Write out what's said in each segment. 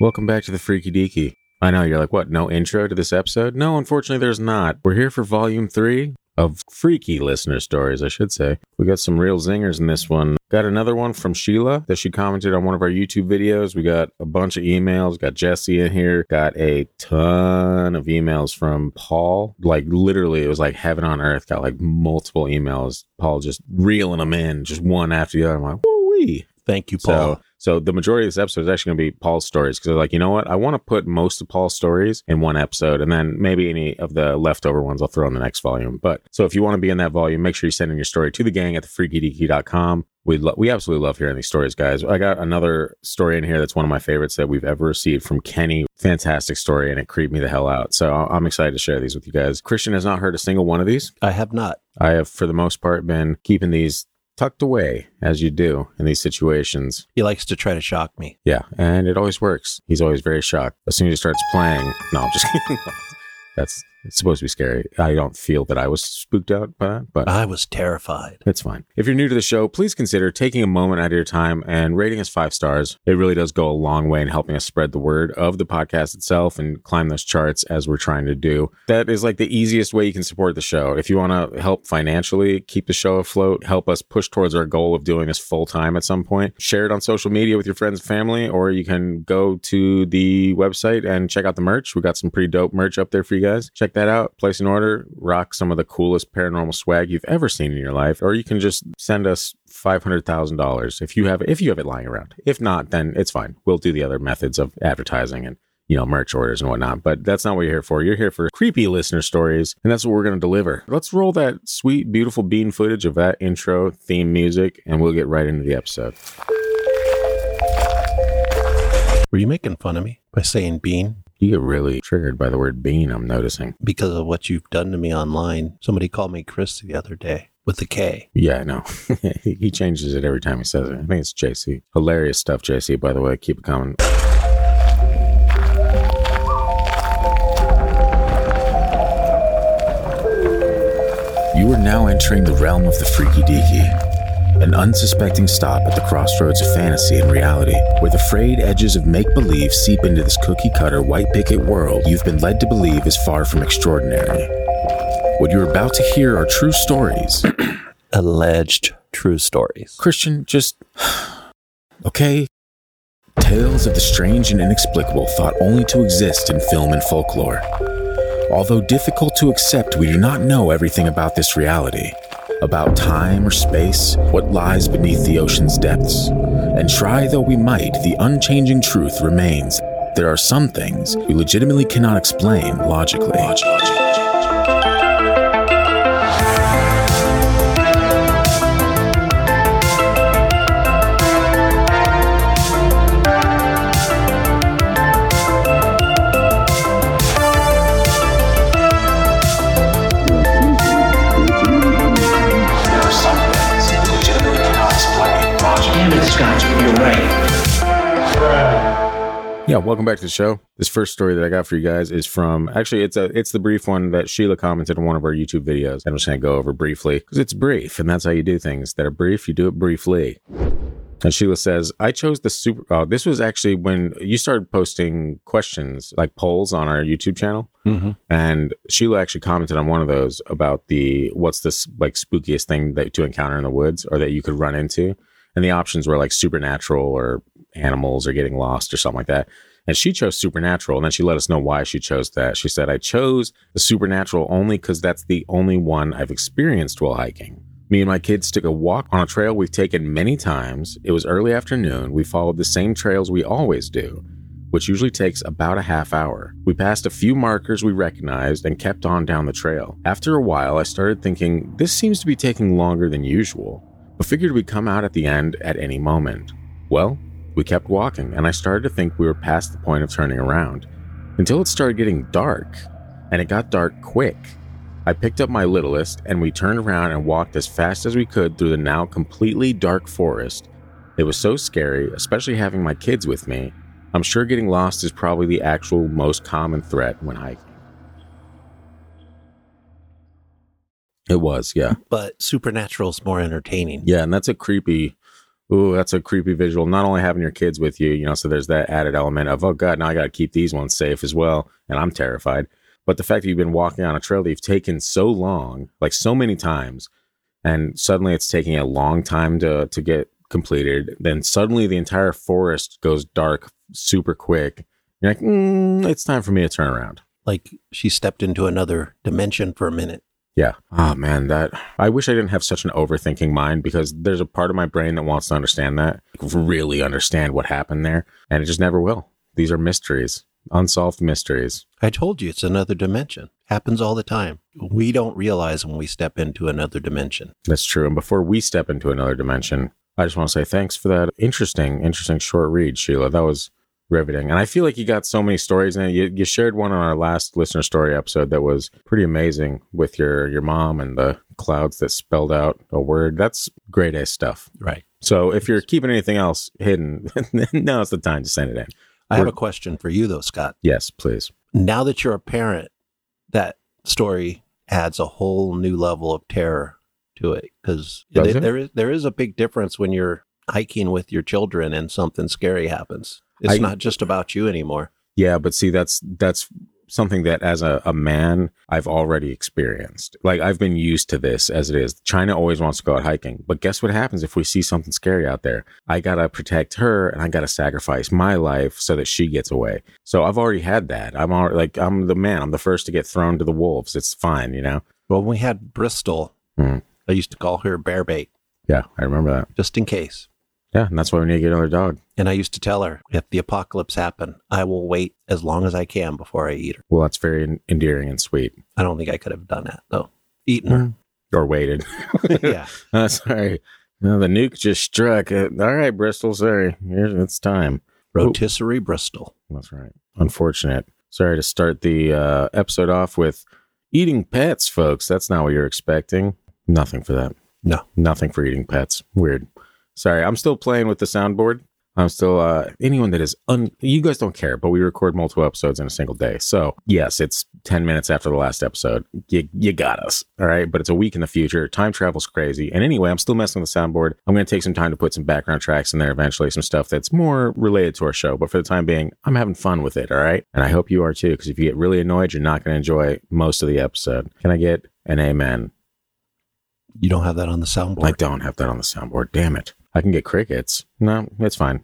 Welcome back to the Freaky Deaky. I know you're like, what? No intro to this episode? No, unfortunately, there's not. We're here for volume three of freaky listener stories, I should say. We got some real zingers in this one. Got another one from Sheila that she commented on one of our YouTube videos. We got a bunch of emails. Got Jesse in here. Got a ton of emails from Paul. Like literally, it was like heaven on earth. Got like multiple emails. Paul just reeling them in, just one after the other. I'm like, woo wee. Thank you, Paul. So, so the majority of this episode is actually going to be Paul's stories because they're like, you know what? I want to put most of Paul's stories in one episode, and then maybe any of the leftover ones I'll throw in the next volume. But so if you want to be in that volume, make sure you send in your story to the gang at thefreakydeaky.com. We lo- we absolutely love hearing these stories, guys. I got another story in here that's one of my favorites that we've ever received from Kenny. Fantastic story, and it creeped me the hell out. So I'm excited to share these with you guys. Christian has not heard a single one of these. I have not. I have, for the most part, been keeping these tucked away as you do in these situations. He likes to try to shock me. Yeah, and it always works. He's always very shocked. As soon as he starts playing, no, I'm just kidding. That's it's supposed to be scary. I don't feel that I was spooked out by that, but I was terrified. it's fine. If you're new to the show, please consider taking a moment out of your time and rating us five stars. It really does go a long way in helping us spread the word of the podcast itself and climb those charts as we're trying to do. That is like the easiest way you can support the show. If you want to help financially keep the show afloat, help us push towards our goal of doing this full time at some point, share it on social media with your friends and family, or you can go to the website and check out the merch. We got some pretty dope merch up there for you guys. Check that out, place an order, rock some of the coolest paranormal swag you've ever seen in your life, or you can just send us five hundred thousand dollars if you have if you have it lying around. If not, then it's fine. We'll do the other methods of advertising and you know merch orders and whatnot. But that's not what you're here for. You're here for creepy listener stories, and that's what we're going to deliver. Let's roll that sweet, beautiful bean footage of that intro theme music, and we'll get right into the episode. Were you making fun of me by saying bean? You get really triggered by the word bean. I'm noticing. Because of what you've done to me online. Somebody called me Chris the other day with a K. Yeah, I know. he he changes it every time he says it. I think it's JC. Hilarious stuff, JC, by the way. Keep it coming. You are now entering the realm of the freaky deaky, an unsuspecting stop at the crossroads of fantasy and reality, where the frayed edges of make believe seep into this cookie cutter white picket world you've been led to believe is far from extraordinary. What you're about to hear are true stories. Alleged true stories. Christian, just. okay? Tales of the strange and inexplicable thought only to exist in film and folklore. Although difficult to accept, we do not know everything about this reality. About time or space, what lies beneath the ocean's depths. And try though we might, the unchanging truth remains. There are some things we legitimately cannot explain logically. Yeah, welcome back to the show. This first story that I got for you guys is from actually it's a it's the brief one that Sheila commented on one of our YouTube videos. I'm just gonna go over briefly because it's brief and that's how you do things that are brief. You do it briefly. And Sheila says, I chose the super. Oh, this was actually when you started posting questions like polls on our YouTube channel. Mm-hmm. And Sheila actually commented on one of those about the what's this like spookiest thing that to encounter in the woods or that you could run into. And the options were like supernatural or animals or getting lost or something like that. And she chose supernatural. And then she let us know why she chose that. She said, I chose the supernatural only because that's the only one I've experienced while hiking. Me and my kids took a walk on a trail we've taken many times. It was early afternoon. We followed the same trails we always do, which usually takes about a half hour. We passed a few markers we recognized and kept on down the trail. After a while, I started thinking, this seems to be taking longer than usual, but figured we'd come out at the end at any moment. Well, we kept walking, and I started to think we were past the point of turning around until it started getting dark, and it got dark quick. I picked up my littlest and we turned around and walked as fast as we could through the now completely dark forest. It was so scary, especially having my kids with me. I'm sure getting lost is probably the actual most common threat when hiking. It was, yeah. But Supernatural's more entertaining. Yeah, and that's a creepy ooh, that's a creepy visual. Not only having your kids with you, you know, so there's that added element of, oh God, now I got to keep these ones safe as well. And I'm terrified. But the fact that you've been walking on a trail that you've taken so long, like so many times, and suddenly it's taking a long time to, to get completed, then suddenly the entire forest goes dark super quick. You're like, mm, it's time for me to turn around. Like she stepped into another dimension for a minute. Yeah. Oh man, that I wish I didn't have such an overthinking mind because there's a part of my brain that wants to understand that, really understand what happened there, and it just never will. These are mysteries, unsolved mysteries. I told you it's another dimension. Happens all the time. We don't realize when we step into another dimension. That's true. And before we step into another dimension, I just want to say thanks for that interesting, interesting short read, Sheila. That was riveting. And I feel like you got so many stories in it. You, you shared one on our last listener story episode that was pretty amazing with your your mom and the clouds that spelled out a word. That's great A stuff. Right. So if you're keeping anything else hidden, now's the time to send it in. I have We're- a question for you though, Scott. Yes, please. Now that you're a parent, that story adds a whole new level of terror to it because there is there is a big difference when you're hiking with your children and something scary happens. It's I- not just about you anymore. Yeah, but see, that's that's something that as a, a man I've already experienced. Like I've been used to this as it is. China always wants to go out hiking, but guess what happens if we see something scary out there? I gotta protect her and I gotta sacrifice my life so that she gets away. So I've already had that. I'm already like I'm the man. I'm the first to get thrown to the wolves. It's fine, you know. Well, we had Bristol, Hmm. I used to call her bear bait Yeah, I remember that. just in case. Yeah, and that's why we need to get another dog. And I used to tell her, if the apocalypse happened, I will wait as long as I can before I eat her. Well, that's very endearing and sweet. I don't think I could have done that though. Eaten her. Or waited. yeah. Uh, sorry. No, the nuke just struck. Uh, all right, Bristol. Sorry. Here's, it's time. Rotisserie Bristol. That's right. Unfortunate. Sorry to start the uh, episode off with eating pets, folks. That's not what you're expecting. Nothing for that. No. Nothing for eating pets. Weird. Sorry, I'm still playing with the soundboard. I'm still uh anyone that is un you guys don't care, but we record multiple episodes in a single day. So yes, it's 10 minutes after the last episode. You you got us. All right. But it's a week in the future. Time travel's crazy. And anyway, I'm still messing with the soundboard. I'm gonna take some time to put some background tracks in there eventually, some stuff that's more related to our show. But for the time being, I'm having fun with it. All right. And I hope you are too, because if you get really annoyed, you're not gonna enjoy most of the episode. Can I get an amen? You don't have that on the soundboard. I don't have that on the soundboard. Damn it. I can get crickets. No, it's fine.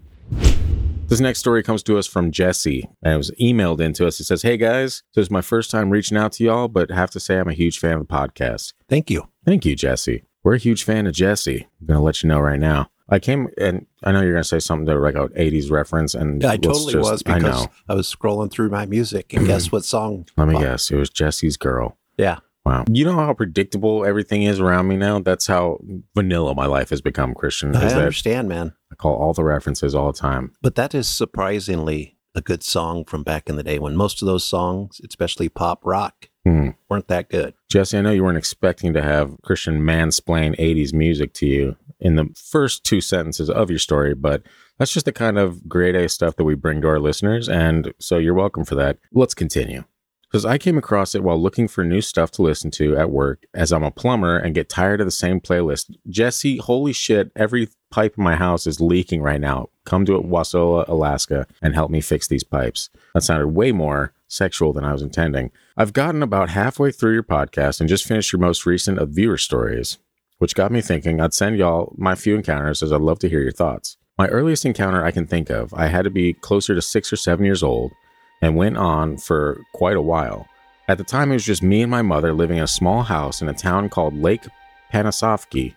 This next story comes to us from Jesse, and it was emailed into us. It says, Hey guys, this is my first time reaching out to y'all, but have to say I'm a huge fan of the podcast. Thank you. Thank you, Jesse. We're a huge fan of Jesse. I'm going to let you know right now. I came, and I know you're going to say something to like an 80s reference, and Yeah, I totally just- was I because know. I, was scrolling through my music and guess what song? Let me guess. It was Jessie's Girl. Yeah. Wow. You know how predictable everything is around me now? That's how vanilla my life has become, Christian. I understand, man. I call all the references all the time. But that is surprisingly a good song from back in the day when most of those songs, especially pop rock, Hmm. weren't that good. Jesse, I know you weren't expecting to have Christian mansplain 80s music to you in the first two sentences of your story, but that's just the kind of grade A stuff that we bring to our listeners. And so you're welcome for that. Let's continue. Because I came across it while looking for new stuff to listen to at work as I'm a plumber and get tired of the same playlist. Jesse, holy shit, every pipe in my house is leaking right now. Come to Wasilla, Alaska, and help me fix these pipes. That sounded way more sexual than I was intending. I've gotten about halfway through your podcast and just finished your most recent of viewer stories, which got me thinking I'd send y'all my few encounters as I'd love to hear your thoughts. My earliest encounter I can think of, I had to be closer to six or seven years old and went on for quite a while. At the time, it was just me and my mother living in a small house in a town called Lake Panasoffkee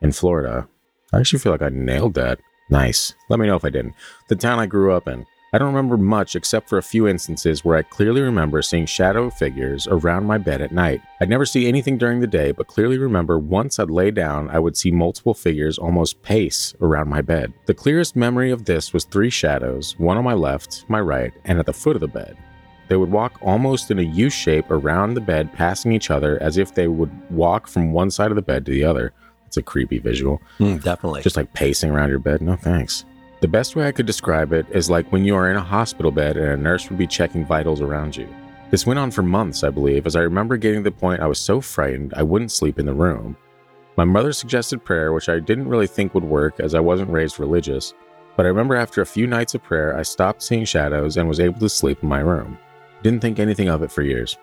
in Florida. I actually feel like I nailed that. Nice. Let me know if I didn't. The town I grew up in. I don't remember much except for a few instances where I clearly remember seeing shadow figures around my bed at night. I'd never see anything during the day, but clearly remember once I'd lay down, I would see multiple figures almost pace around my bed. The clearest memory of this was three shadows, one on my left, my right, and at the foot of the bed. They would walk almost in a U shape around the bed, passing each other as if they would walk from one side of the bed to the other. It's a creepy visual. Mm, definitely. Just like pacing around your bed. No thanks. The best way I could describe it is like when you are in a hospital bed and a nurse would be checking vitals around you. This went on for months, I believe, as I remember getting to the point I was so frightened I wouldn't sleep in the room. My mother suggested prayer, which I didn't really think would work as I wasn't raised religious, but I remember after a few nights of prayer, I stopped seeing shadows and was able to sleep in my room. Didn't think anything of it for years.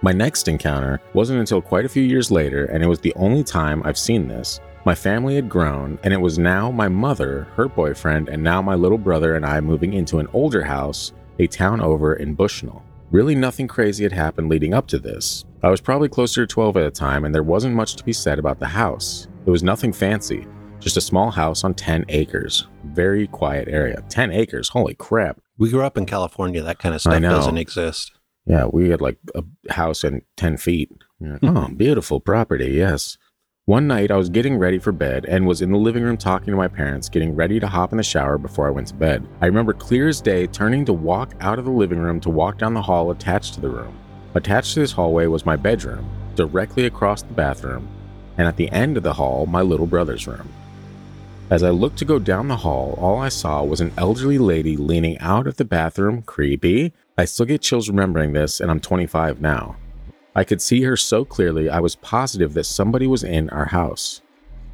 My next encounter wasn't until quite a few years later, and it was the only time I've seen this. My family had grown, and it was now my mother, her boyfriend, and now my little brother and I moving into an older house, a town over in Bushnell. Really, nothing crazy had happened leading up to this. I was probably closer to 12 at the time, and there wasn't much to be said about the house. It was nothing fancy, just a small house on 10 acres. Very quiet area. 10 acres, holy crap. We grew up in California. That kind of stuff doesn't exist. Yeah, we had like a house in 10 feet. Like, oh, beautiful property, yes. One night I was getting ready for bed and was in the living room talking to my parents, getting ready to hop in the shower before I went to bed. I remember clear as day turning to walk out of the living room to walk down the hall attached to the room. Attached to this hallway was my bedroom, directly across the bathroom, and at the end of the hall, my little brother's room. As I looked to go down the hall, all I saw was an elderly lady leaning out of the bathroom. Creepy. I still get chills remembering this, and I'm 25 now. I could see her so clearly, I was positive that somebody was in our house.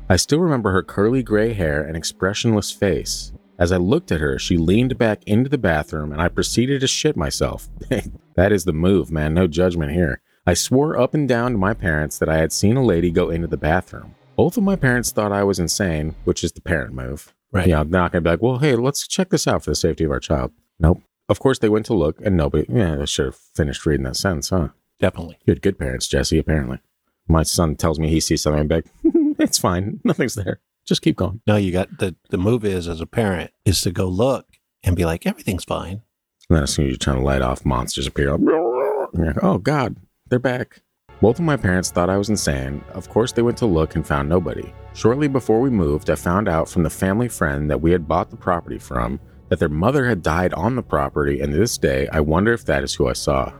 I still remember her curly gray hair and expressionless face. As I looked at her, she leaned back into the bathroom, and I proceeded to shit myself. that is the move, man. No judgment here. I swore up and down to my parents that I had seen a lady go into the bathroom. Both of my parents thought I was insane, which is the parent move. Right. Yeah, I'm not going to be like, well, hey, let's check this out for the safety of our child. Nope. Of course, they went to look, and nobody, yeah, I should have finished reading that sentence, huh? Definitely. You had good parents, Jesse, apparently. My son tells me he sees something, like, it's fine. Nothing's there. Just keep going. No, you got the the move is as a parent is to go look and be like everything's fine. And then as soon as you're trying to light off, monsters appear. like, oh, God, they're back. Both of my parents thought I was insane. Of course, they went to look and found nobody. Shortly before we moved, I found out from the family friend that we had bought the property from that their mother had died on the property, and to this day, I wonder if that is who I saw.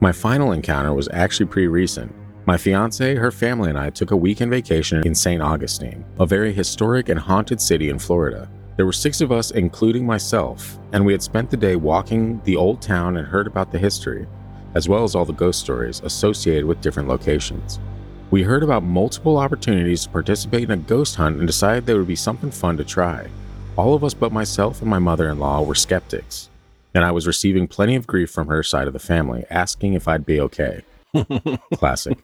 My final encounter was actually pretty recent. My fiance, her family, and I took a weekend vacation in St. Augustine, a very historic and haunted city in Florida. There were six of us, including myself, and we had spent the day walking the old town and heard about the history, as well as all the ghost stories associated with different locations. We heard about multiple opportunities to participate in a ghost hunt and decided there would be something fun to try. All of us but myself and my mother in law were skeptics, and I was receiving plenty of grief from her side of the family, asking if I'd be okay. Classic.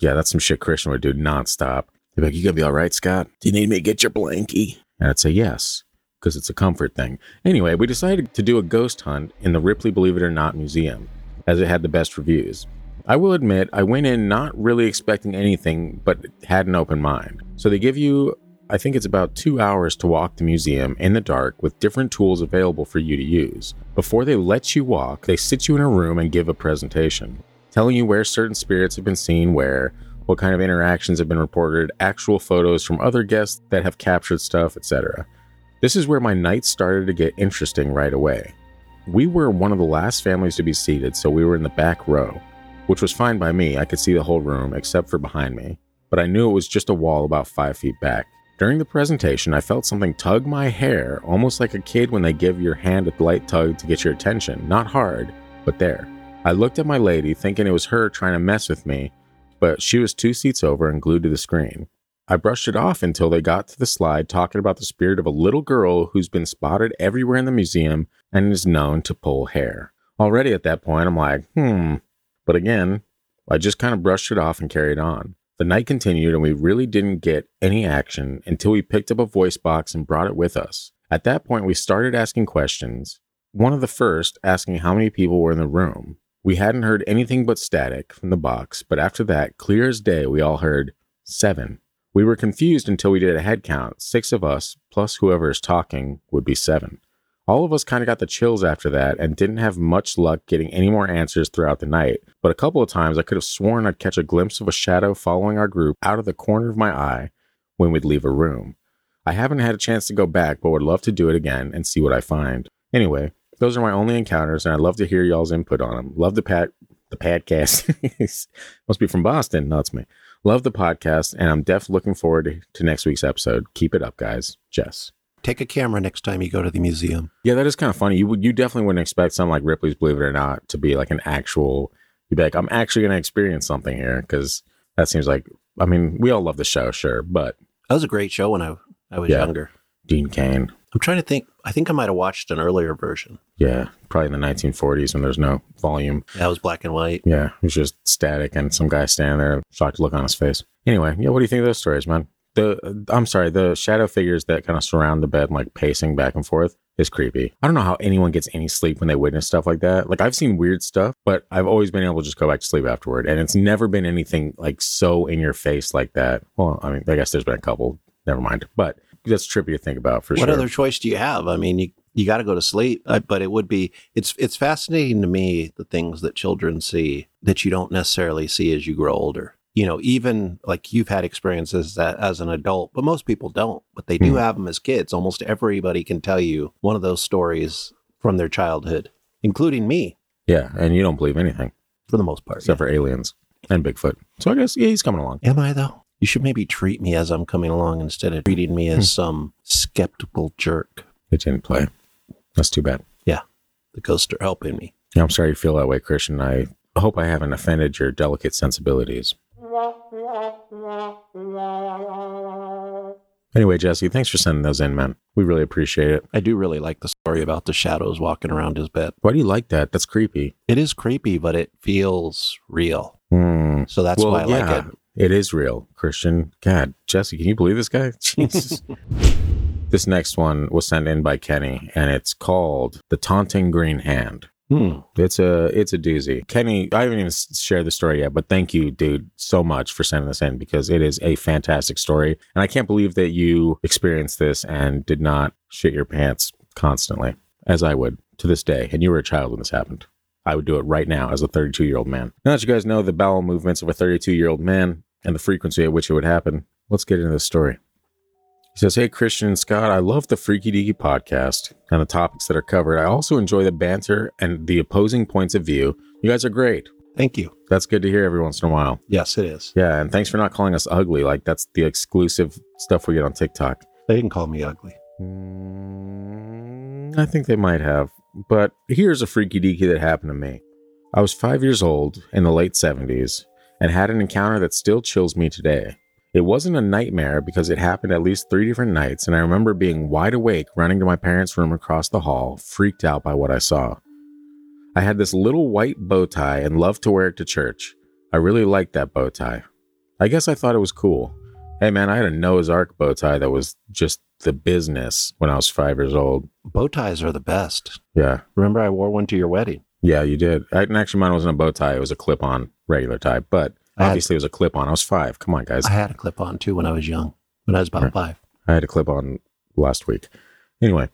Yeah, that's some shit Christian would do nonstop. They'd be like, You gonna be all right, Scott? Do you need me to get your blankie? And I'd say yes, because it's a comfort thing. Anyway, we decided to do a ghost hunt in the Ripley Believe It or Not Museum, as it had the best reviews. I will admit, I went in not really expecting anything, but had an open mind. So they give you, I think it's about two hours to walk the museum in the dark with different tools available for you to use. Before they let you walk, they sit you in a room and give a presentation, telling you where certain spirits have been seen where, what kind of interactions have been reported, actual photos from other guests that have captured stuff, etc. This is where my night started to get interesting right away. We were one of the last families to be seated, so we were in the back row, which was fine by me. I could see the whole room except for behind me, but I knew it was just a wall about five feet back. During the presentation, I felt something tug my hair, almost like a kid when they give your hand a light tug to get your attention. Not hard, but there. I looked at my lady, thinking it was her trying to mess with me, but she was two seats over and glued to the screen. I brushed it off until they got to the slide talking about the spirit of a little girl who's been spotted everywhere in the museum and is known to pull hair. Already at that point, I'm like, hmm. But again, I just kind of brushed it off and carried on. The night continued, and we really didn't get any action until we picked up a voice box and brought it with us. At that point, we started asking questions. One of the first asking how many people were in the room. We hadn't heard anything but static from the box, but after that, clear as day, we all heard seven. We were confused until we did a head count. Six of us, plus whoever is talking, would be seven. All of us kind of got the chills after that and didn't have much luck getting any more answers throughout the night. But a couple of times I could have sworn I'd catch a glimpse of a shadow following our group out of the corner of my eye when we'd leave a room. I haven't had a chance to go back, but would love to do it again and see what I find. Anyway, those are my only encounters, and I'd love to hear y'all's input on them. Love the pat the podcast. Must be from Boston. No, it's me. Love the podcast, and I'm def looking forward to next week's episode. Keep it up, guys. Jess. Take a camera next time you go to the museum. Yeah, that is kind of funny. You would you definitely wouldn't expect something like Ripley's Believe It or Not to be like an actual. You'd be like, I'm actually going to experience something here because That seems like, I mean, we all love the show, sure, but That was a great show when I I was Yeah. younger. Dean Cain, I'm trying to think. I think I might have watched an earlier version. yeah, probably in the 1940s when there's no volume. That was black and white. Yeah, it was just static and some guy standing there, shocked look on his face. Anyway, yeah, what do you think of those stories, man? The I'm sorry, the shadow figures that kind of surround the bed, like pacing back and forth, is creepy. I don't know how anyone gets any sleep when they witness stuff like that. Like I've seen weird stuff, but I've always been able to just go back to sleep afterward, and it's never been anything like so in your face like that. Well, I mean, I guess there's been a couple. Never mind, but that's trippy to think about for what sure. What other choice do you have? I mean, you you got to go to sleep, uh, but it would be it's it's fascinating to me the things that children see that you don't necessarily see as you grow older. You know, even like you've had experiences that as an adult, but most people don't. But they do Hmm. have them as kids. Almost everybody can tell you one of those stories from their childhood, including me yeah, and you don't believe anything for the most part. except for aliens and Bigfoot. So I guess yeah, he's coming along. Am I though? You should maybe treat me as I'm coming along instead of treating me Hmm. as some skeptical jerk. It didn't play. That's too bad. Yeah. The ghosts are helping me. Yeah, I'm sorry you feel that way, Christian. I hope I haven't offended your delicate sensibilities. Anyway, Jesse, thanks for sending those in, man. We really appreciate it. I do really like the story about the shadows walking around his bed. Why do you like that? That's creepy. It is creepy, but it feels real. Hmm. So that's Well, why I like it. It is real, Christian. God, Jesse, can you believe this guy? Jesus. this next one was sent in by Kenny, and it's called "The Taunting Green Hand." Hmm. It's a it's a doozy. Kenny, I haven't even shared the story yet, but thank you, dude, so much for sending this in because it is a fantastic story, and I can't believe that you experienced this and did not shit your pants constantly, as I would to this day. And you were a child when this happened. I would do it right now as a 32 year old man. Now that you guys know the bowel movements of a 32 year old man and the frequency at which it would happen, let's get into the story. He says, Hey, Christian and Scott, I love the Freaky Deaky podcast and the topics that are covered. I also enjoy the banter and the opposing points of view. You guys are great. Thank you. That's good to hear every once in a while. Yes, it is. Yeah, and thanks for not calling us ugly. Like, that's the exclusive stuff we get on TikTok. They didn't call me ugly. Mm, I think they might have. But here's a freaky deaky that happened to me. I was five years old in the late 70s and had an encounter that still chills me today. It wasn't a nightmare because it happened at least three different nights, and I remember being wide awake, running to my parents' room across the hall, freaked out by what I saw. I had this little white bow tie and loved to wear it to church. I really liked that bow tie. I guess I thought it was cool. Hey man, I had a Noah's Ark bow tie that was just the business when I was five years old. Bow ties are the best. Yeah. Remember, I wore one to your wedding. Yeah, you did. I, actually, mine wasn't a bow tie. It was a clip on regular tie, but I had- obviously it was a clip on. I was five. Come on, guys. I had a clip on too when I was young, when I was about five. I had a clip on last week. Anyway,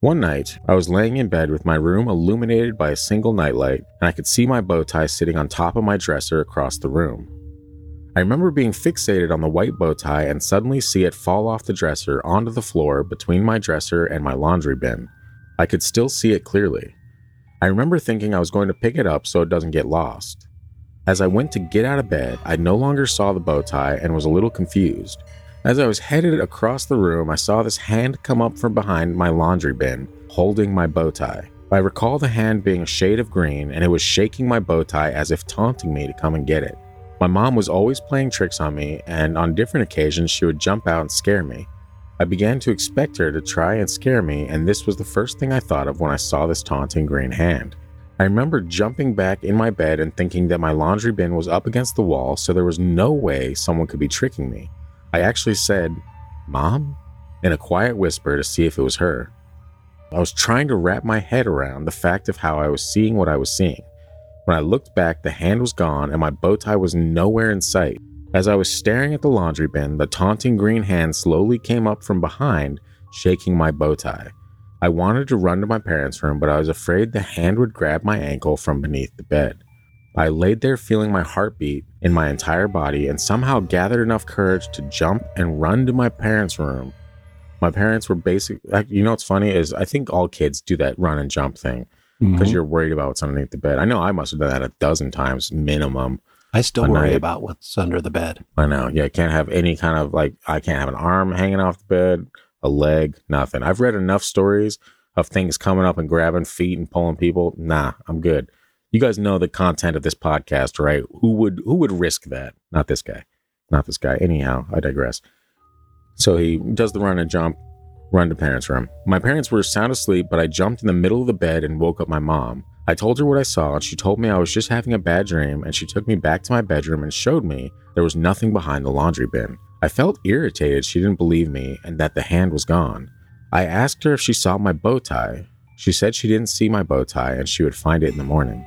one night I was laying in bed with my room illuminated by a single nightlight, and I could see my bow tie sitting on top of my dresser across the room. I remember being fixated on the white bow tie and suddenly see it fall off the dresser onto the floor between my dresser and my laundry bin. I could still see it clearly. I remember thinking I was going to pick it up so it doesn't get lost. As I went to get out of bed, I no longer saw the bow tie and was a little confused. As I was headed across the room, I saw this hand come up from behind my laundry bin, holding my bow tie. I recall the hand being a shade of green, and it was shaking my bow tie as if taunting me to come and get it. My mom was always playing tricks on me, and on different occasions, she would jump out and scare me. I began to expect her to try and scare me, and this was the first thing I thought of when I saw this taunting green hand. I remember jumping back in my bed and thinking that my laundry bin was up against the wall, so there was no way someone could be tricking me. I actually said, Mom? in a quiet whisper to see if it was her. I was trying to wrap my head around the fact of how I was seeing what I was seeing. When I looked back, the hand was gone and my bow tie was nowhere in sight. As I was staring at the laundry bin, the taunting green hand slowly came up from behind, shaking my bow tie. I wanted to run to my parents' room, but I was afraid the hand would grab my ankle from beneath the bed. I laid there feeling my heartbeat in my entire body and somehow gathered enough courage to jump and run to my parents' room. My parents were basic. You know what's funny is I think all kids do that run and jump thing because Mhm. you're worried about what's underneath the bed. I know I must have done that a dozen times minimum. I still worry night. about what's under the bed. I know. Yeah, I can't have any kind of like I can't have an arm hanging off the bed, a leg, nothing. I've read enough stories of things coming up and grabbing feet and pulling people. Nah, I'm good. You guys know the content of this podcast, right? Who would who would risk that? Not this guy. Not this guy. Anyhow, I digress. So he does the run and jump, run to parents' room. My parents were sound asleep, but I jumped in the middle of the bed and woke up my mom. I told her what I saw, and she told me I was just having a bad dream, and she took me back to my bedroom and showed me there was nothing behind the laundry bin. I felt irritated she didn't believe me and that the hand was gone. I asked her if she saw my bow tie. She said she didn't see my bow tie and she would find it in the morning.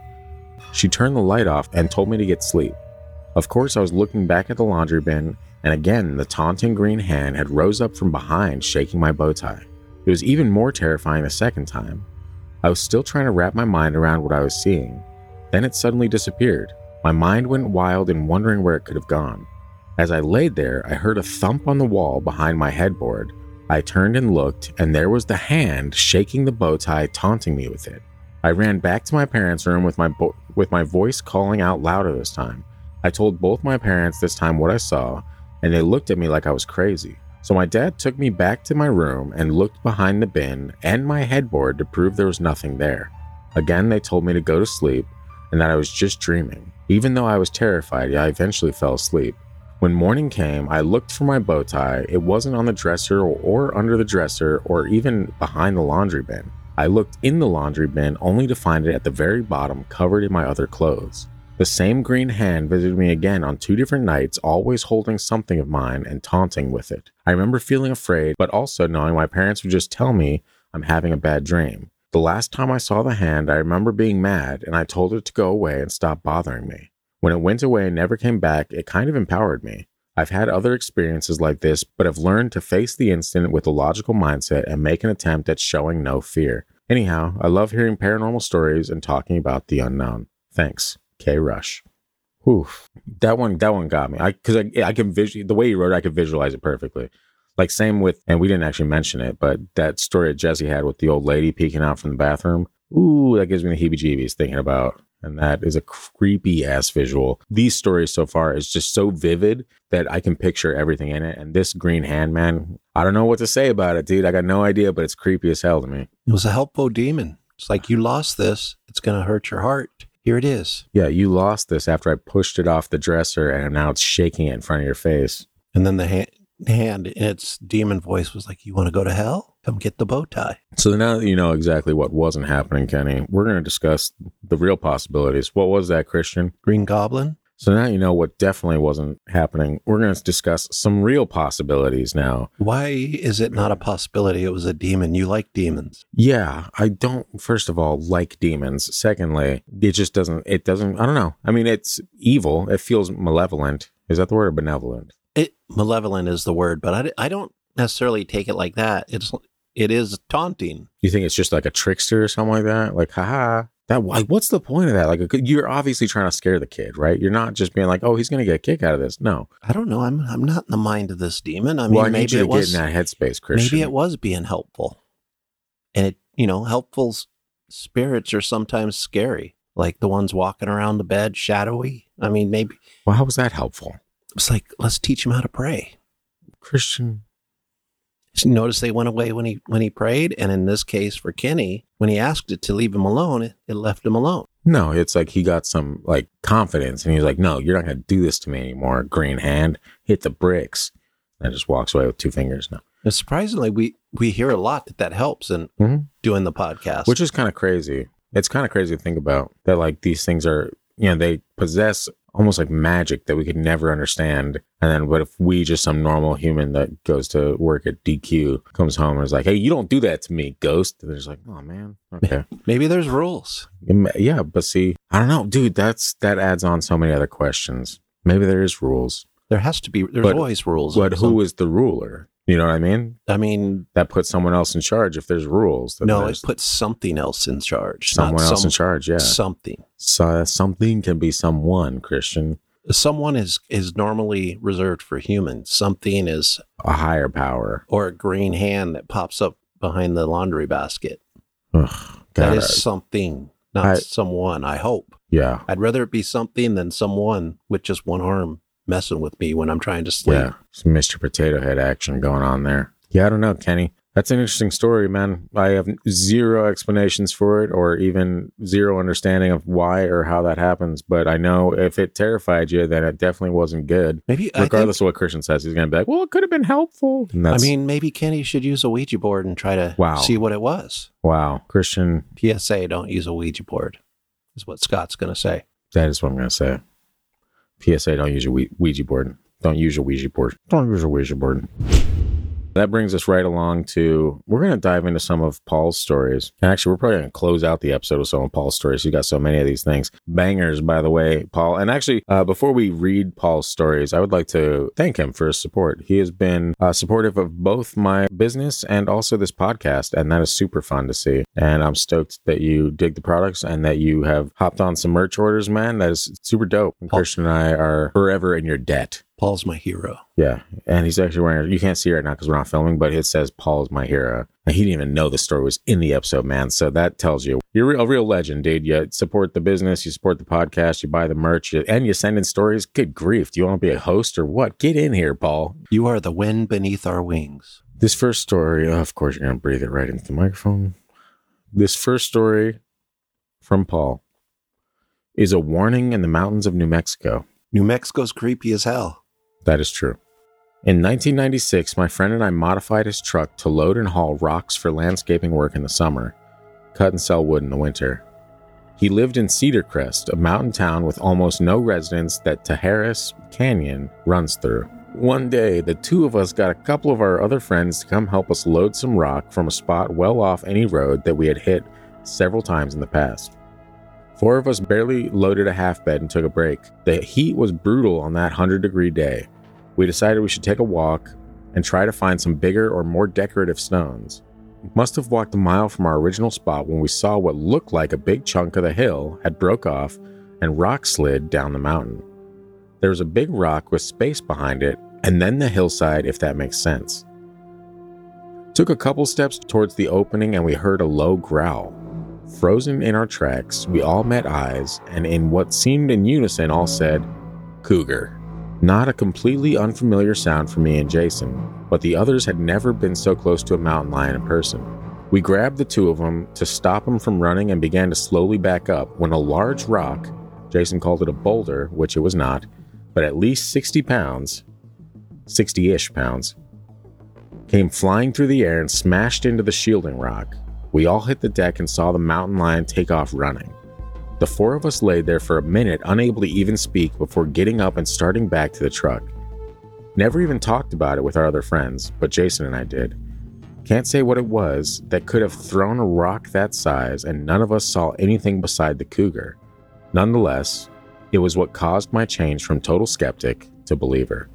She turned the light off and told me to get sleep. Of course, I was looking back at the laundry bin, and again, the taunting green hand had rose up from behind, shaking my bow tie. It was even more terrifying the second time. I was still trying to wrap my mind around what I was seeing. Then it suddenly disappeared. My mind went wild and wondering where it could have gone. As I laid there, I heard a thump on the wall behind my headboard. I turned and looked, and there was the hand shaking the bow tie, taunting me with it. I ran back to my parents' room with my bo- with my voice calling out louder this time. I told both my parents this time what I saw, and they looked at me like I was crazy. So my dad took me back to my room and looked behind the bin and my headboard to prove there was nothing there. Again, they told me to go to sleep and that I was just dreaming. Even though I was terrified, I eventually fell asleep. When morning came, I looked for my bow tie. It wasn't on the dresser or, under the dresser or even behind the laundry bin. I looked in the laundry bin only to find it at the very bottom, covered in my other clothes. The same green hand visited me again on two different nights, always holding something of mine and taunting with it. I remember feeling afraid, but also knowing my parents would just tell me I'm having a bad dream. The last time I saw the hand, I remember being mad and I told it to go away and stop bothering me. When it went away and never came back, it kind of empowered me. I've had other experiences like this, but have learned to face the incident with a logical mindset and make an attempt at showing no fear. Anyhow, I love hearing paranormal stories and talking about the unknown. Thanks. K. Rush. Whew. That one, that one got me. I because I, I can visual the way you wrote, it, I could visualize it perfectly. Like same with, and we didn't actually mention it, but that story that Jesse had with the old lady peeking out from the bathroom. Ooh, that gives me the heebie-jeebies thinking about. And that is a creepy ass visual. These stories so far is just so vivid that I can picture everything in it. And this green hand, man, I don't know what to say about it, dude. I got no idea, but it's creepy as hell to me. It was a helpful demon. It's like you lost this. It's going to hurt your heart. Here it is. Yeah, you lost this after I pushed it off the dresser and now it's shaking it in front of your face. And then the hand, hand in its demon voice was like, You want to go to hell? Come get the bow tie. So now that you know exactly what wasn't happening, Kenny, we're going to discuss the real possibilities. What was that, Christian? Green Goblin? So now you know what definitely wasn't happening. We're going to discuss some real possibilities now. Why is it not a possibility? It was a demon. You like demons. Yeah, I don't first of all like demons. Secondly, it just doesn't it doesn't I don't know. I mean, it's evil. It feels malevolent. Is that the word or benevolent? It malevolent is the word, but I, I don't necessarily take it like that. It's it is taunting. You think it's just like a trickster or something like that? Like, haha. That like, what's the point of that? Like, you're obviously trying to scare the kid, right? You're not just being like, oh, he's going to get a kick out of this. No. I don't know. I'm I'm not in the mind of this demon. I mean, well, I need maybe you to it was in that headspace, Christian. maybe it was being helpful, and it you know helpful spirits are sometimes scary, like the ones walking around the bed, shadowy. I mean, maybe Well, how was that helpful, it's like let's teach him how to pray. Christian? Notice they went away when he when he prayed, and in this case for Kenny, when he asked it to leave him alone, it, it left him alone. No, it's like he got some like confidence, and he's like, "No, you're not going to do this to me anymore." Green hand, hit the bricks, and just walks away with two fingers now, And surprisingly, we we hear a lot that that helps in Mhm. doing the podcast. which is kind of crazy. It's kind of crazy to think about that. Like these things are, you know, they possess almost like magic that we could never understand. And then, what if we just some normal human that goes to work at DQ comes home and is like, "Hey, you don't do that to me, ghost." And they're like, "Oh man, okay." maybe there's rules. Yeah, but see, I don't know, dude. That's that adds on so many other questions. Maybe there is rules, There has to be. There's But- always rules. but who is the ruler? You know what I mean? I mean, That puts someone else in charge. If there's rules, no, it puts something else in charge. someone else some- in charge. Yeah, Something. so, uh, something can be someone. Christian, Someone is is normally reserved for humans. Something is a higher power. or a green hand that pops up behind the laundry basket. Ugh, That is something, not I- someone. I hope. yeah, I'd rather it be something than someone with just one arm messing with me when I'm trying to sleep. yeah. Some Mr. Potato Head action going on there. Yeah, I don't know, Kenny. That's an interesting story, man. I have zero explanations for it or even zero understanding of why or how that happens. But I know if it terrified you, then it definitely wasn't good. Maybe think- Regardless of what Christian says, he's going to be like, well, it could have been helpful. And I mean, maybe Kenny should use a Ouija board and try to Wow. see what it was. wow. Christian, PSA: Don't use a Ouija board, is what Scott's going to say. that is what I'm going to say. PSA, don't use your Ouija- board. Don't use your Ouija board. Don't use your Ouija board. That brings us right along to we're going to dive into some of Paul's stories. And actually, we're probably going to close out the episode with some of Paul's stories. You got so many of these things. Bangers, by the way, Paul. And actually, uh, before we read Paul's stories, I would like to thank him for his support. He has been uh, supportive of both my business and also this podcast. And that is super fun to see. And I'm stoked that you dig the products and that you have hopped on some merch orders, man. That is super dope. And Paul- Christian and I are forever in your debt. Paul's my hero. Yeah, and he's actually wearing. You can't see it right now because we're not filming, but it says "Paul's my hero." And he didn't even know the story was in the episode, man. So that tells you you're a real legend, dude. You support the business, you support the podcast, you buy the merch, you- and you send in stories. Good grief! Do you want to be a host or what? Get in here, Paul. You are the wind beneath our wings. This first story, oh, of course, you're gonna breathe it right into the microphone. This first story from Paul is a warning in the mountains of New Mexico. New Mexico's creepy as hell. That is true. In 1996, my friend and I modified his truck to load and haul rocks for landscaping work in the summer, cut and sell wood in the winter. He lived in Cedar Crest, a mountain town with almost no residents that Tijeras Canyon runs through. One day, the two of us got a couple of our other friends to come help us load some rock from a spot well off any road that we had hit several times in the past. Four of us barely loaded a half bed and took a break. The heat was brutal on that 100 degree day. We decided we should take a walk and try to find some bigger or more decorative stones. Must have walked a mile from our original spot when we saw what looked like a big chunk of the hill had broke off and rock slid down the mountain. There was a big rock with space behind it, and then the hillside, if that makes sense. Took a couple steps towards the opening and we heard a low growl. Frozen in our tracks, we all met eyes, and in what seemed in unison, all said, Cougar. Not a completely unfamiliar sound for me and Jason, but the others had never been so close to a mountain lion in person. We grabbed the two of them to stop them from running and began to slowly back up when a large rock, Jason called it a boulder, which it was not, but at least 60 pounds, 60 ish pounds, came flying through the air and smashed into the shielding rock. We all hit the deck and saw the mountain lion take off running. The four of us laid there for a minute, unable to even speak, before getting up and starting back to the truck. Never even talked about it with our other friends, but Jason and I did. Can't say what it was that could have thrown a rock that size, and none of us saw anything beside the cougar. Nonetheless, it was what caused my change from total skeptic to believer.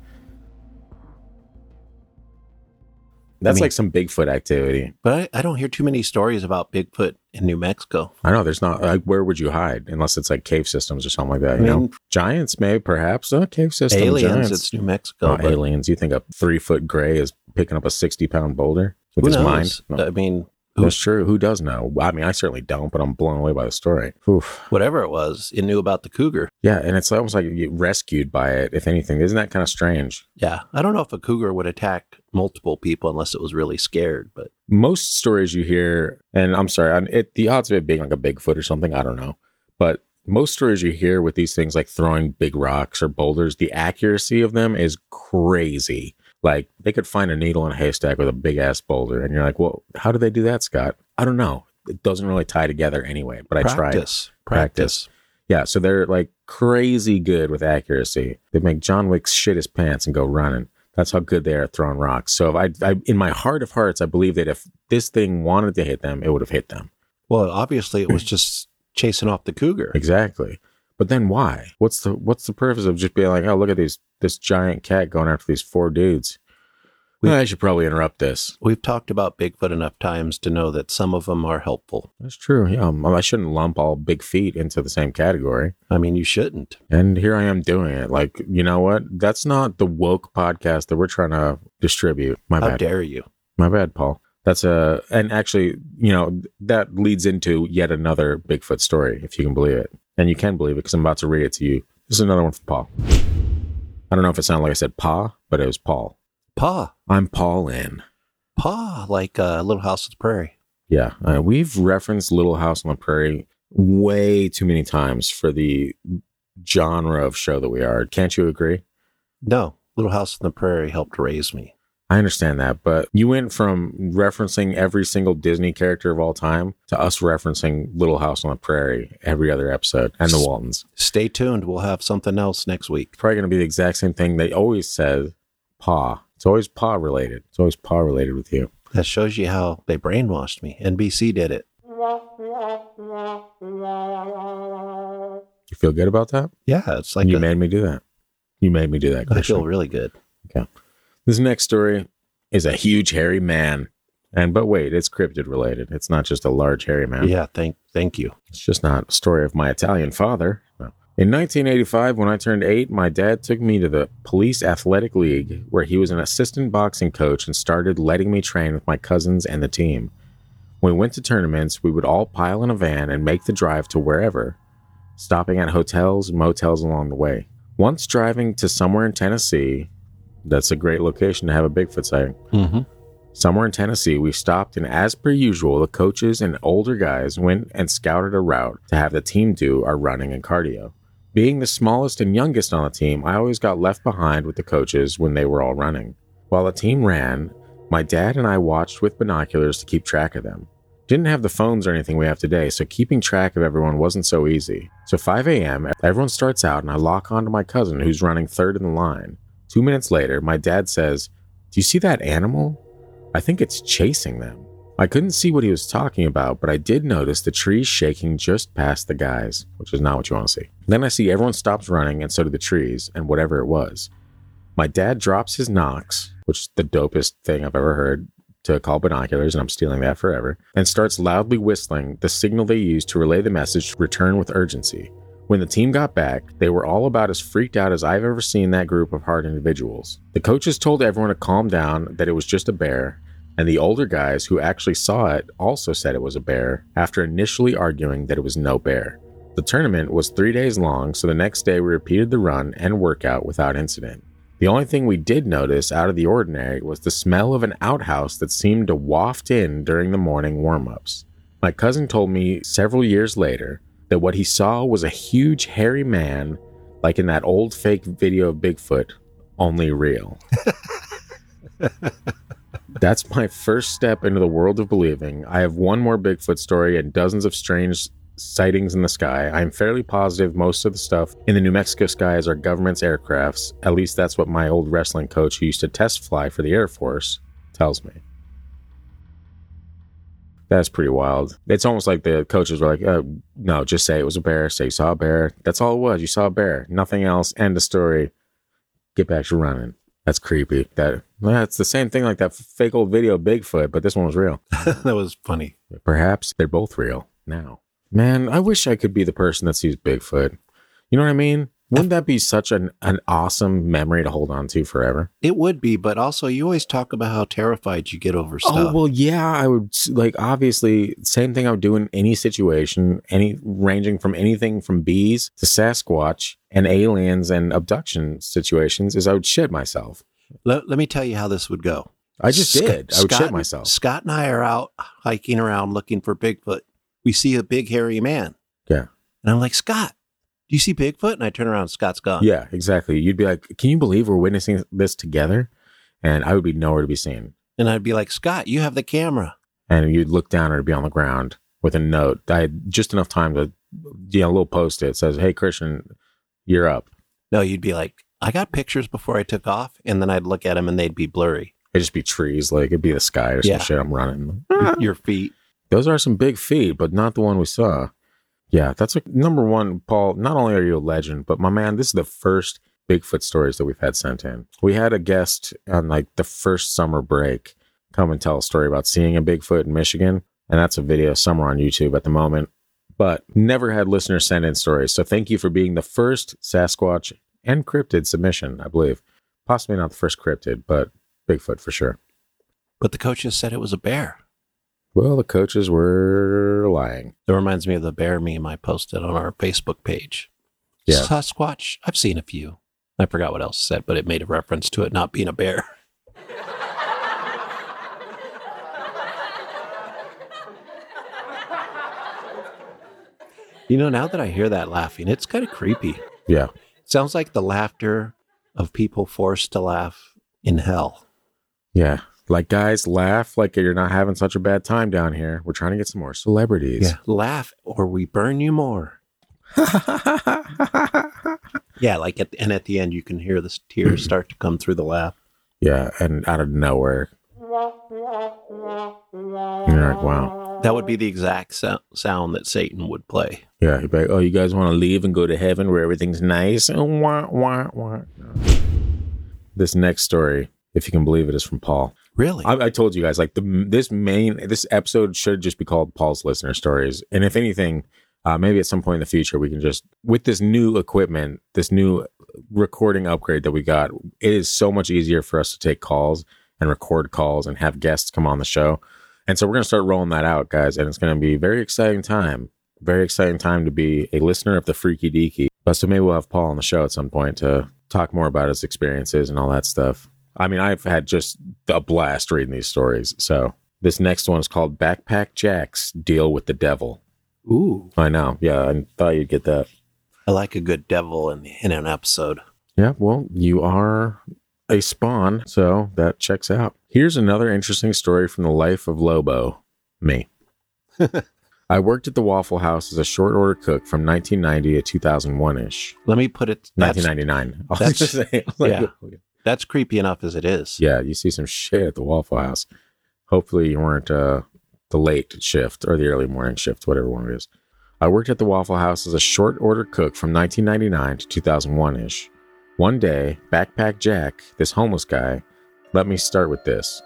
That's mean- like some Bigfoot activity. But I, I don't hear too many stories about Bigfoot in New Mexico. I know there's not like where would you hide unless it's like cave systems or something like that. I You know, mean, giants may perhaps uh, cave system aliens, giants. it's New Mexico. Oh, aliens. You think a three foot gray is picking up a sixty pound boulder with who his knows? mind? No, I mean, that's true. Who does know? I mean, I certainly don't, but I'm blown away by the story. Oof. whatever it was, it knew about the cougar. Yeah, and it's almost like you get rescued by it. If anything, isn't that kind of strange? Yeah. I don't know if a cougar would attack multiple people unless it was really scared, but most stories you hear, and I'm sorry, it, the odds of it being like a Bigfoot or something, I don't know. But most stories you hear with these things like throwing big rocks or boulders, the accuracy of them is crazy. Like they could find a needle in a haystack with a big ass boulder, and you're like, well, how do they do that, Scott? I don't know. It doesn't really tie together anyway, but I tried. practice. Practice. Yeah, so they're like crazy good with accuracy. They make John Wick shit his pants and go running. That's how good they are at throwing rocks. So if I, I, in my heart of hearts, I believe that if this thing wanted to hit them, it would have hit them. Well, obviously it was just chasing off the cougar. Exactly. But then why? What's the what's the purpose of just being like, oh, look at these this giant cat going after these four dudes? We- I should probably interrupt this. We've talked about Bigfoot enough times to know that some of them are helpful. That's true. Yeah, um, I shouldn't lump all big feet into the same category. I mean, you shouldn't. And here I am doing it. Like, you know what? That's not the woke podcast that we're trying to distribute. My How bad. dare you? My bad, Paul. That's a, and actually, you know, that leads into yet another Bigfoot story, if you can believe it. And you can believe it because I'm about to read it to you. This is another one from Paul. I don't know if it sounded like I said Pa, but it was Paul. Pa. I'm Paul in. paw like uh, Little House on the Prairie. Yeah, uh, we've referenced Little House on the Prairie way too many times for the genre of show that we are. Can't you agree? No, Little House on the Prairie helped raise me. I understand that, but you went from referencing every single Disney character of all time to us referencing Little House on the Prairie every other episode and the Waltons. Stay tuned. We'll have something else next week. Probably going to be the exact same thing they always said, paw. It's always paw related. It's always paw related with you. That shows you how they brainwashed me. NBC did it. You feel good about that? Yeah, it's like you a- made me do that. You made me do that. I feel really good. Okay. This next story is a huge hairy man. And but wait, it's cryptid related. It's not just a large hairy man. Yeah, thank thank you. It's just not a story of my Italian father. In 1985, when I turned eight, my dad took me to the Police Athletic League, where he was an assistant boxing coach and started letting me train with my cousins and the team. When we went to tournaments, we would all pile in a van and make the drive to wherever, stopping at hotels and motels along the way. Once driving to somewhere in Tennessee, that's a great location to have a Bigfoot sighting. Mm-hmm. Somewhere in Tennessee, we stopped, and as per usual, the coaches and older guys went and scouted a route to have the team do our running and cardio. Being the smallest and youngest on the team, I always got left behind with the coaches when they were all running. While the team ran, my dad and I watched with binoculars to keep track of them. Didn't have the phones or anything we have today, so keeping track of everyone wasn't so easy. So 5 a.m., everyone starts out, and I lock onto my cousin who's running third in the line. Two minutes later, my dad says, Do you see that animal? I think it's chasing them. I couldn't see what he was talking about, but I did notice the trees shaking just past the guys, which is not what you want to see. Then I see everyone stops running, and so do the trees, and whatever it was. My dad drops his Knox, which is the dopest thing I've ever heard, to call binoculars, and I'm stealing that forever, and starts loudly whistling the signal they use to relay the message return with urgency. When the team got back, they were all about as freaked out as I've ever seen that group of hard individuals. The coaches told everyone to calm down, that it was just a bear, and the older guys who actually saw it also said it was a bear after initially arguing that it was no bear. The tournament was three days long, so the next day we repeated the run and workout without incident. The only thing we did notice out of the ordinary was the smell of an outhouse that seemed to waft in during the morning warm ups. My cousin told me several years later that what he saw was a huge hairy man, like in that old fake video of Bigfoot, only real. That's my first step into the world of believing. I have one more Bigfoot story and dozens of strange sightings in the sky. I am fairly positive most of the stuff in the New Mexico skies are government's aircrafts. At least that's what my old wrestling coach, who used to test fly for the Air Force, tells me. That's pretty wild. It's almost like the coaches were like, uh, no, just say it was a bear. Say you saw a bear. That's all it was. You saw a bear. Nothing else. End of story. Get back to running. That's creepy. That it's the same thing like that fake old video of Bigfoot, but this one was real. that was funny. Perhaps they're both real now. Man, I wish I could be the person that sees Bigfoot. You know what I mean? Wouldn't that be such an, an awesome memory to hold on to forever? It would be, but also you always talk about how terrified you get over oh, stuff. Oh well, yeah. I would like obviously same thing I would do in any situation, any ranging from anything from bees to Sasquatch and aliens and abduction situations. Is I would shit myself. let, let me tell you how this would go. I just Sc- did. I would Scott- shit myself. Scott and I are out hiking around looking for Bigfoot. We see a big hairy man. Yeah. And I'm like, Scott, do you see Bigfoot? And I turn around, Scott's gone. Yeah, exactly. You'd be like, "Can you believe we're witnessing this together?" And I would be nowhere to be seen. And I'd be like, Scott, you have the camera. and you'd look down and it'd be on the ground with a note. I had just enough time to, you know, a little post it says, "Hey Christian, you're up." No, you'd be like, I got pictures before I took off. And then I'd look at them and they'd be blurry. It'd just be trees, like it'd be the sky or some Yeah. shit. I'm running. Your feet. Those are some big feet, but not the one we saw. Yeah, that's a, number one, Paul. Not only are you a legend, but my man, this is the first Bigfoot stories that we've had sent in. We had a guest on like the first summer break come and tell a story about seeing a Bigfoot in Michigan, and that's a video somewhere on YouTube at the moment. But never had listeners send in stories. So thank you for being the first Sasquatch and cryptid submission, I believe. Possibly not the first cryptid, but Bigfoot for sure. But the coaches said it was a bear well, the coaches were lying. That reminds me of the bear meme I posted on our Facebook page. Yeah. Sasquatch, I've seen a few. I forgot what else said, but it made a reference to it not being a bear. you know, now that I hear that laughing, it's kind of creepy. Yeah. It sounds like the laughter of people forced to laugh in hell. Yeah. Like, guys, laugh like you're not having such a bad time down here. We're trying to get some more celebrities. Laugh or we burn you more. Yeah, like at and at the end you can hear the tears start to come through the laugh. yeah. And out of nowhere. You're like, wow. That would be the exact so- sound that Satan would play. Yeah. He'd be like, oh, you guys want to leave and go to heaven where everything's nice? Wah, wah, wah. This next story, if you can believe it, is from Paul. Really? I, I told you guys like the this main this episode should just be called Paul's listener stories, and if anything, uh, maybe at some point in the future we can just with this new equipment, this new recording upgrade that we got, it is so much easier for us to take calls and record calls and have guests come on the show, and so we're gonna start rolling that out, guys, and it's gonna be a very exciting time, very exciting time to be a listener of the Freaky Deaky. But so maybe we'll have Paul on the show at some point to talk more about his experiences and all that stuff. I mean, I've had just a blast reading these stories. So this next one is called Backpack Jack's Deal with the Devil. Ooh, I know. Yeah, I thought you'd get that. I like a good devil in in an episode. Yeah, well, you are a spawn, so that checks out. Here's another interesting story from the life of Lobo, me. I worked at the Waffle House as a short order cook from 1990 to 2001 ish. Let me put it. That's, 1999. I was that's- just saying, like, yeah. That's creepy enough as it is. Yeah, you see some shit at the Waffle House. Hopefully, you weren't uh, the late shift or the early morning shift, whatever one it is. I worked at the Waffle House as a short order cook from 1999 to 2001 ish. One day, Backpack Jack, this homeless guy, let me start with this.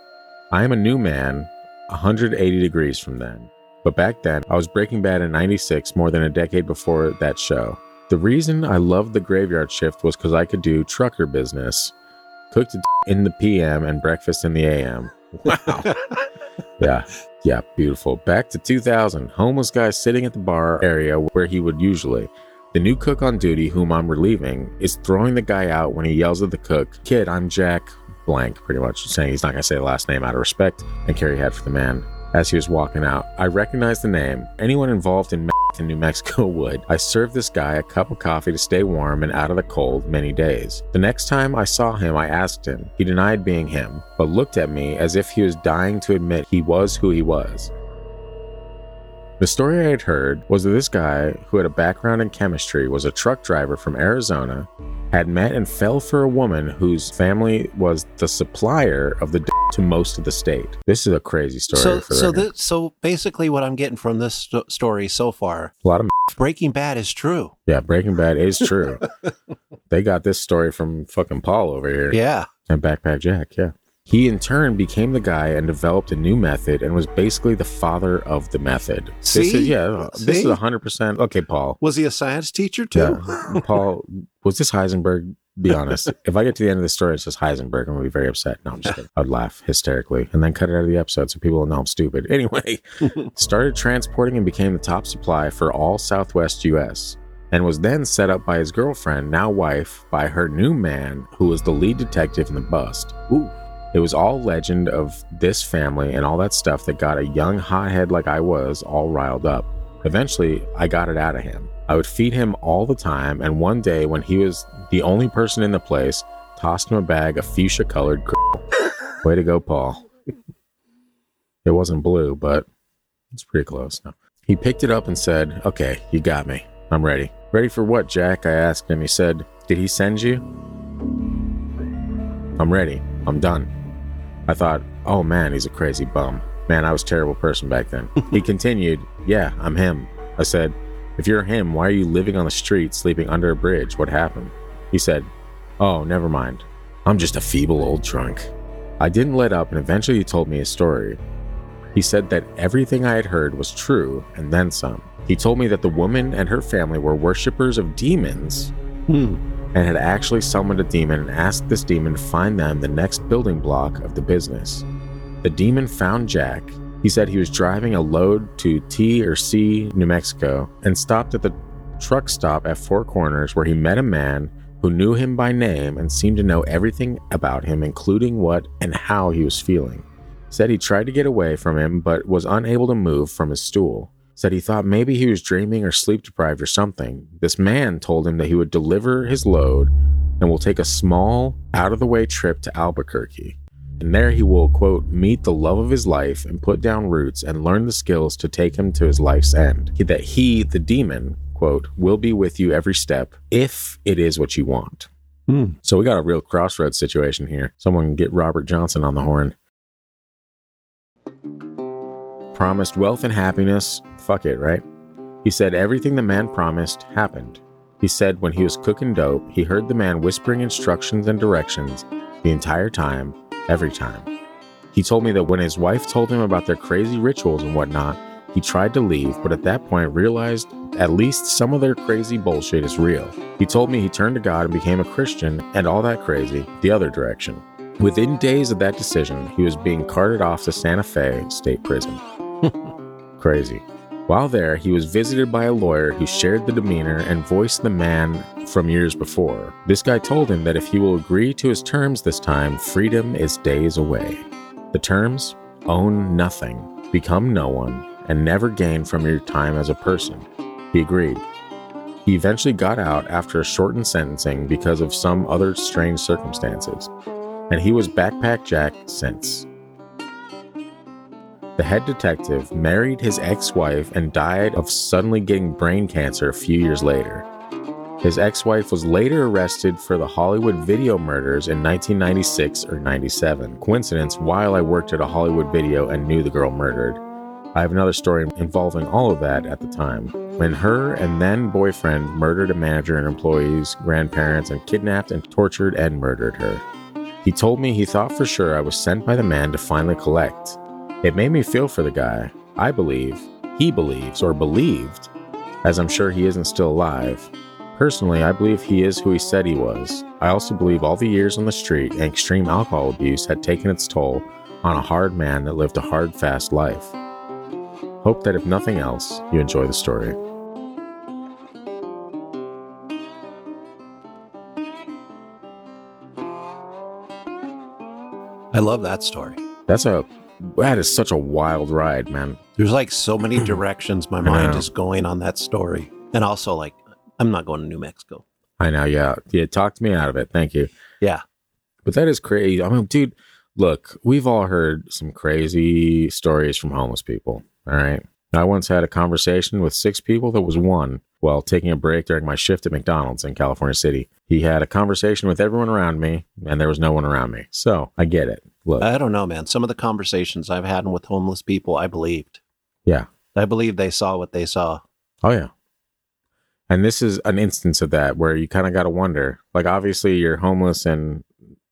I am a new man, 180 degrees from then. But back then, I was Breaking Bad in 96, more than a decade before that show. The reason I loved the graveyard shift was because I could do trucker business, cook the in the PM and breakfast in the AM. Wow. yeah. Yeah. Beautiful. Back to 2000. Homeless guy sitting at the bar area where he would usually. The new cook on duty, whom I'm relieving, is throwing the guy out when he yells at the cook, Kid, I'm Jack blank, pretty much saying he's not going to say the last name out of respect and carry head for the man. As he was walking out, I recognized the name. Anyone involved in in New Mexico would. I served this guy a cup of coffee to stay warm and out of the cold many days. The next time I saw him, I asked him. He denied being him, but looked at me as if he was dying to admit he was who he was. The story I had heard was that this guy, who had a background in chemistry, was a truck driver from Arizona, had met and fell for a woman whose family was the supplier of the d- to most of the state. This is a crazy story. So, so, this, so basically, what I'm getting from this sto- story so far, a lot of Breaking Bad is true. yeah, Breaking Bad is true. they got this story from fucking Paul over here. Yeah. and Backpack Jack, yeah. He in turn became the guy and developed a new method and was basically the father of the method. This See? is yeah, this is See? hundred percent okay, Paul. Was he a science teacher too? Yeah. Paul, was this Heisenberg? Be honest. if I get to the end of the story, it's just Heisenberg, I'm gonna be very upset. No, I'm just kidding. I'd laugh hysterically and then cut it out of the episode so people will know I'm stupid. Anyway, started transporting and became the top supply for all Southwest US. And was then set up by his girlfriend, now wife, by her new man, who was the lead detective in the bust. Ooh. It was all legend of this family and all that stuff that got a young hothead like I was all riled up. Eventually, I got it out of him. I would feed him all the time, and one day, when he was the only person in the place, tossed him a bag of fuchsia colored. Way to go, Paul. it wasn't blue, but it's pretty close. No. He picked it up and said, Okay, you got me. I'm ready. Ready for what, Jack? I asked him. He said, Did he send you? I'm ready. I'm done. I thought, oh man, he's a crazy bum. Man, I was a terrible person back then. he continued, yeah, I'm him. I said, if you're him, why are you living on the street, sleeping under a bridge? What happened? He said, oh, never mind. I'm just a feeble old drunk. I didn't let up, and eventually he told me his story. He said that everything I had heard was true, and then some. He told me that the woman and her family were worshippers of demons Hmm. And had actually summoned a demon and asked this demon to find them the next building block of the business. The demon found Jack. He said he was driving a load to T or C, New Mexico, and stopped at the truck stop at Four Corners where he met a man who knew him by name and seemed to know everything about him, including what and how he was feeling. Said he tried to get away from him but was unable to move from his stool. Said he thought maybe he was dreaming or sleep deprived or something. This man told him that he would deliver his load and will take a small, out of the way trip to Albuquerque. And there he will, quote, meet the love of his life and put down roots and learn the skills to take him to his life's end. That he, the demon, quote, will be with you every step if it is what you want. Hmm. So we got a real crossroads situation here. Someone get Robert Johnson on the horn. Promised wealth and happiness. Fuck it, right? He said everything the man promised happened. He said when he was cooking dope, he heard the man whispering instructions and directions the entire time, every time. He told me that when his wife told him about their crazy rituals and whatnot, he tried to leave, but at that point realized at least some of their crazy bullshit is real. He told me he turned to God and became a Christian and all that crazy, the other direction. Within days of that decision, he was being carted off to Santa Fe State Prison. Crazy. While there, he was visited by a lawyer who shared the demeanor and voiced the man from years before. This guy told him that if he will agree to his terms this time, freedom is days away. The terms own nothing, become no one, and never gain from your time as a person. He agreed. He eventually got out after a shortened sentencing because of some other strange circumstances, and he was Backpack Jack since. The head detective married his ex wife and died of suddenly getting brain cancer a few years later. His ex wife was later arrested for the Hollywood video murders in 1996 or 97. Coincidence while I worked at a Hollywood video and knew the girl murdered. I have another story involving all of that at the time. When her and then boyfriend murdered a manager and employees, grandparents, and kidnapped and tortured and murdered her. He told me he thought for sure I was sent by the man to finally collect. It made me feel for the guy. I believe, he believes, or believed, as I'm sure he isn't still alive. Personally, I believe he is who he said he was. I also believe all the years on the street and extreme alcohol abuse had taken its toll on a hard man that lived a hard, fast life. Hope that if nothing else, you enjoy the story. I love that story. That's a that is such a wild ride, man. There's like so many directions my mind is going on that story. And also, like, I'm not going to New Mexico. I know, yeah. Yeah, talked me out of it. Thank you. Yeah. But that is crazy. I mean, dude, look, we've all heard some crazy stories from homeless people. All right. I once had a conversation with six people that was one while taking a break during my shift at McDonald's in California City. He had a conversation with everyone around me, and there was no one around me. So I get it. Look, I don't know, man. Some of the conversations I've had with homeless people, I believed. Yeah. I believe they saw what they saw. oh, yeah. And this is an instance of that where you kind of got to wonder. Like, obviously, you're homeless in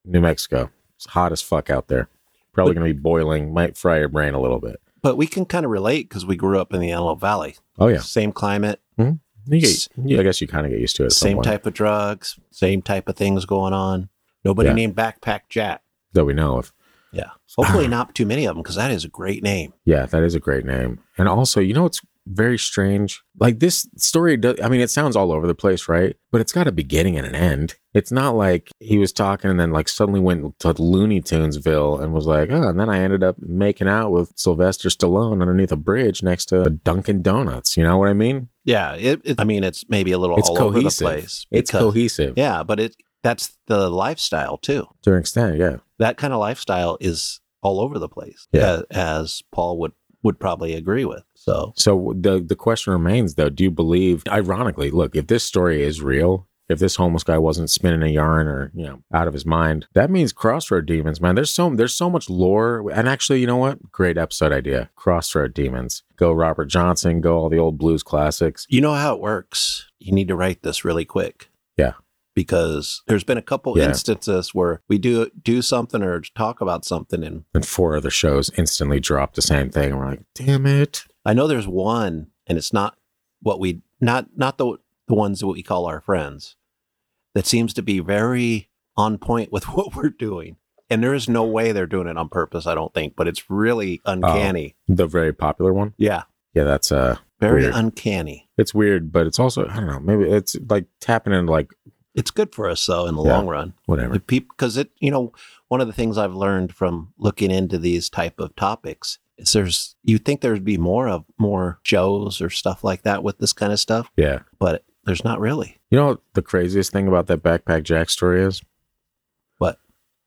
New Mexico. It's hot as fuck out there. Probably going to be boiling, might fry your brain a little bit. But we can kind of relate because we grew up in the Antelope Valley. Oh, yeah. Same climate, mm-hmm. You get, yeah, I guess you kind of get used to it. same type of drugs, same type of things going on. Nobody Yeah. named Backpack Jack. that we know of. Yeah. Hopefully not too many of them because that is a great name. Yeah, that is a great name. And also, you know what's very strange? Like this story does I mean, it sounds all over the place, right? But it's got a beginning and an end. It's not like he was talking and then like suddenly went to Looney Tunesville and was like, oh, and then I ended up making out with Sylvester Stallone underneath a bridge next to a Dunkin' Donuts. You know what I mean? Yeah. It, it- I mean, it's maybe a little It's all cohesive. over the place. It's cohesive Yeah, but it that's the lifestyle too. to an extent, yeah. That kind of lifestyle is all over the place. Yeah. a- as Paul would would probably agree with. So So the the question remains though, do you believe ironically, look, if this story is real, if this homeless guy wasn't spinning a yarn or, you know, out of his mind, that means crossroad demons, man. There's so there's so much lore. And actually, you know what? Great episode idea. Crossroad demons. Go Robert Johnson, go all the old blues classics. you know how it works. You need to write this really quick. Yeah. Because there's been a couple Yeah. instances where we do do something or talk about something and And four other shows instantly drop the same thing. And we're like, damn it. I know there's one and it's not what we not not the the ones that we call our friends that seems to be very on point with what we're doing. And there is no way they're doing it on purpose, I don't think, but it's really uncanny. The very popular one. Yeah. Yeah, that's uh Very Weird. uncanny. it's weird, but it's also I don't know, maybe it's like tapping into like It's good for us though in the Yeah. long run. whatever. Because it you know one of the things I've learned from looking into these type of topics is there's you think there'd be more of more shows or stuff like that with this kind of stuff, Yeah. but there's not really. You know what the craziest thing about that backpack Jack story is? What?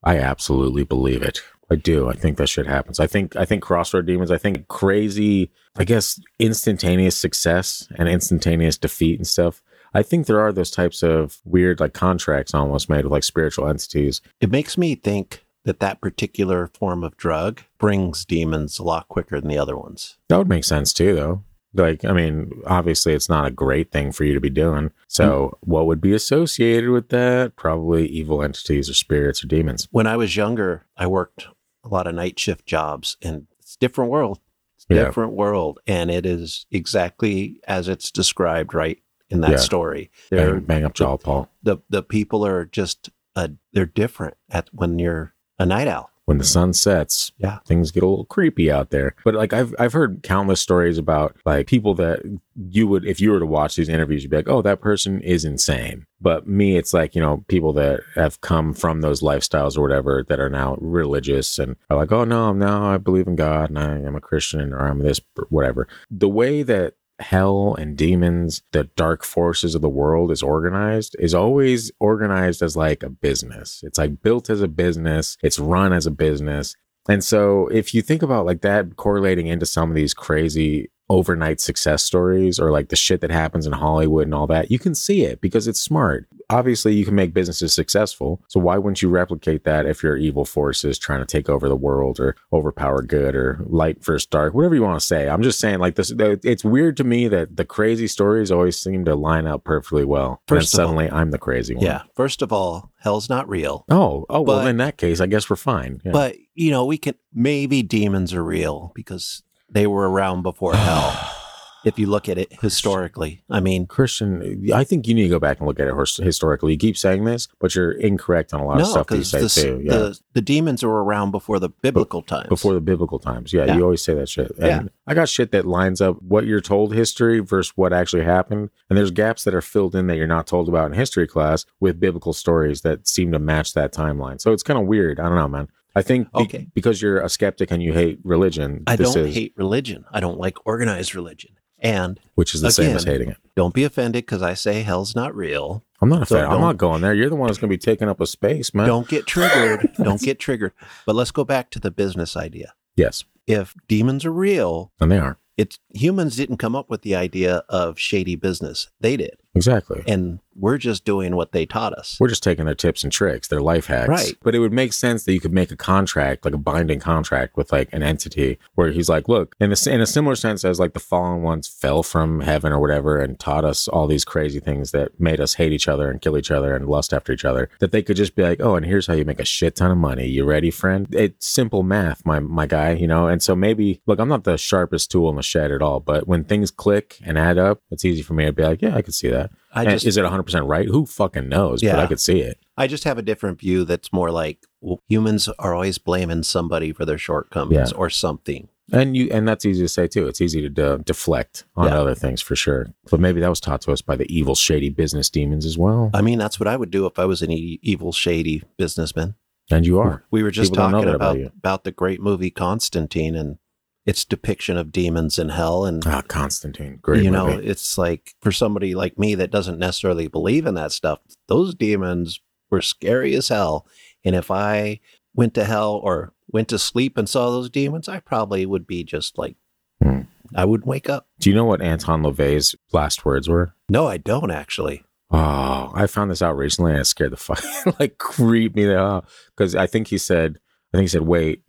I absolutely believe it. I do. I think that shit happens. I think I think Crossroad Demons, I think crazy, I guess instantaneous success and instantaneous defeat and stuff. I think there are those types of weird like contracts almost made with like spiritual entities. It makes me think that that particular form of drug brings demons a lot quicker than the other ones. That would make sense too though. Like, I mean, obviously it's not a great thing for you to be doing. So mm-hmm. what would be associated with that? Probably evil entities or spirits or demons. When I was younger, I worked a lot of night shift jobs and it's a different world. It's a Yeah. different world. And it is exactly as it's described right in that Yeah. story. They're Bang, bang up jaw, Paul. the the people are just uh, they're different at when you're a night owl. when the sun sets, Yeah. things get a little creepy out there. But like I've I've heard countless stories about like people that you would if you were to watch these interviews, you'd be like, oh, that person is insane. But me, it's like you know people that have come from those lifestyles or whatever that are now religious and are like, oh no, no, I believe in God and I am a Christian or I'm this whatever. The way that hell and demons, the dark forces of the world is organized, is always organized as like a business. It's like built as a business, it's run as a business. And so if you think about like that correlating into some of these crazy overnight success stories or like the shit that happens in Hollywood and all that, you can see it because it's smart. Obviously, you can make businesses successful. So why wouldn't you replicate that if you're evil forces trying to take over the world or overpower good or light versus dark, whatever you want to say? I'm just saying, like this, it's weird to me that the crazy stories always seem to line up perfectly well. and First all- suddenly, I'm the crazy one. Yeah. First of all, hell's not real. Oh, oh well. In that case, I guess we're fine. Yeah. But you know, we can maybe demons are real because they were around before hell. If you look at it historically, I mean, Christian, I think you need to go back and look at it historically. You keep saying this, but you're incorrect on a lot of no, stuff that you say the, too. Yeah. the the demons were around before the biblical times. Before the biblical times. Yeah, Yeah. you always say that shit. And Yeah. I got shit that lines up what you're told history versus what actually happened. And there's gaps that are filled in that you're not told about in history class with biblical stories that seem to match that timeline. So it's kind of weird. I don't know, man. I think be- Okay. because you're a skeptic and you hate religion, I don't is, hate religion. I don't like organized religion. And which is the same as hating it. don't be offended because I say hell's not real. I'm not offended. so. I'm not going there. You're the one that's going to be taking up a space, man. Don't get triggered. don't get triggered. But let's go back to the business idea. Yes, If demons are real, and they are. it's humans didn't come up with the idea of shady business. They did. Exactly. And we're just doing what they taught us. We're just taking their tips and tricks, their life hacks. Right. But it would make sense that you could make a contract, like a binding contract with like an entity where he's like, look, in a, in a similar sense as like the fallen ones fell from heaven or whatever and taught us all these crazy things that made us hate each other and kill each other and lust after each other, that they could just be like, oh, and here's how you make a shit ton of money. You ready, friend? It's simple math, my, my guy, you know? And so maybe, look, I'm not the sharpest tool in the shed at all, but when things click and add up, it's easy for me to be like, yeah, I could see that. I just is it 100% right? Who fucking knows? But Yeah. I could see it. I just have a different view that's more like well, humans are always blaming somebody for their shortcomings Yeah. or something. And you, and that's easy to say too. It's easy to de- deflect on Yeah. other things for sure. But maybe that was taught to us by the evil, shady business demons as well. I mean, that's what I would do if I was an e- evil, shady businessman. And you are. We were just People talking about about about the great movie Constantine and its depiction of demons in hell and Ah, Constantine, great you movie. know, it's like for somebody like me that doesn't necessarily believe in that stuff, those demons were scary as hell. And if I went to hell or went to sleep and saw those demons, I probably would be just like, Hmm. I wouldn't wake up. Do you know what Anton LaVey's last words were? No, I don't actually. Oh, I found this out recently and it scared the fuck, like creeped me out. Because I think he said, I think he said, wait,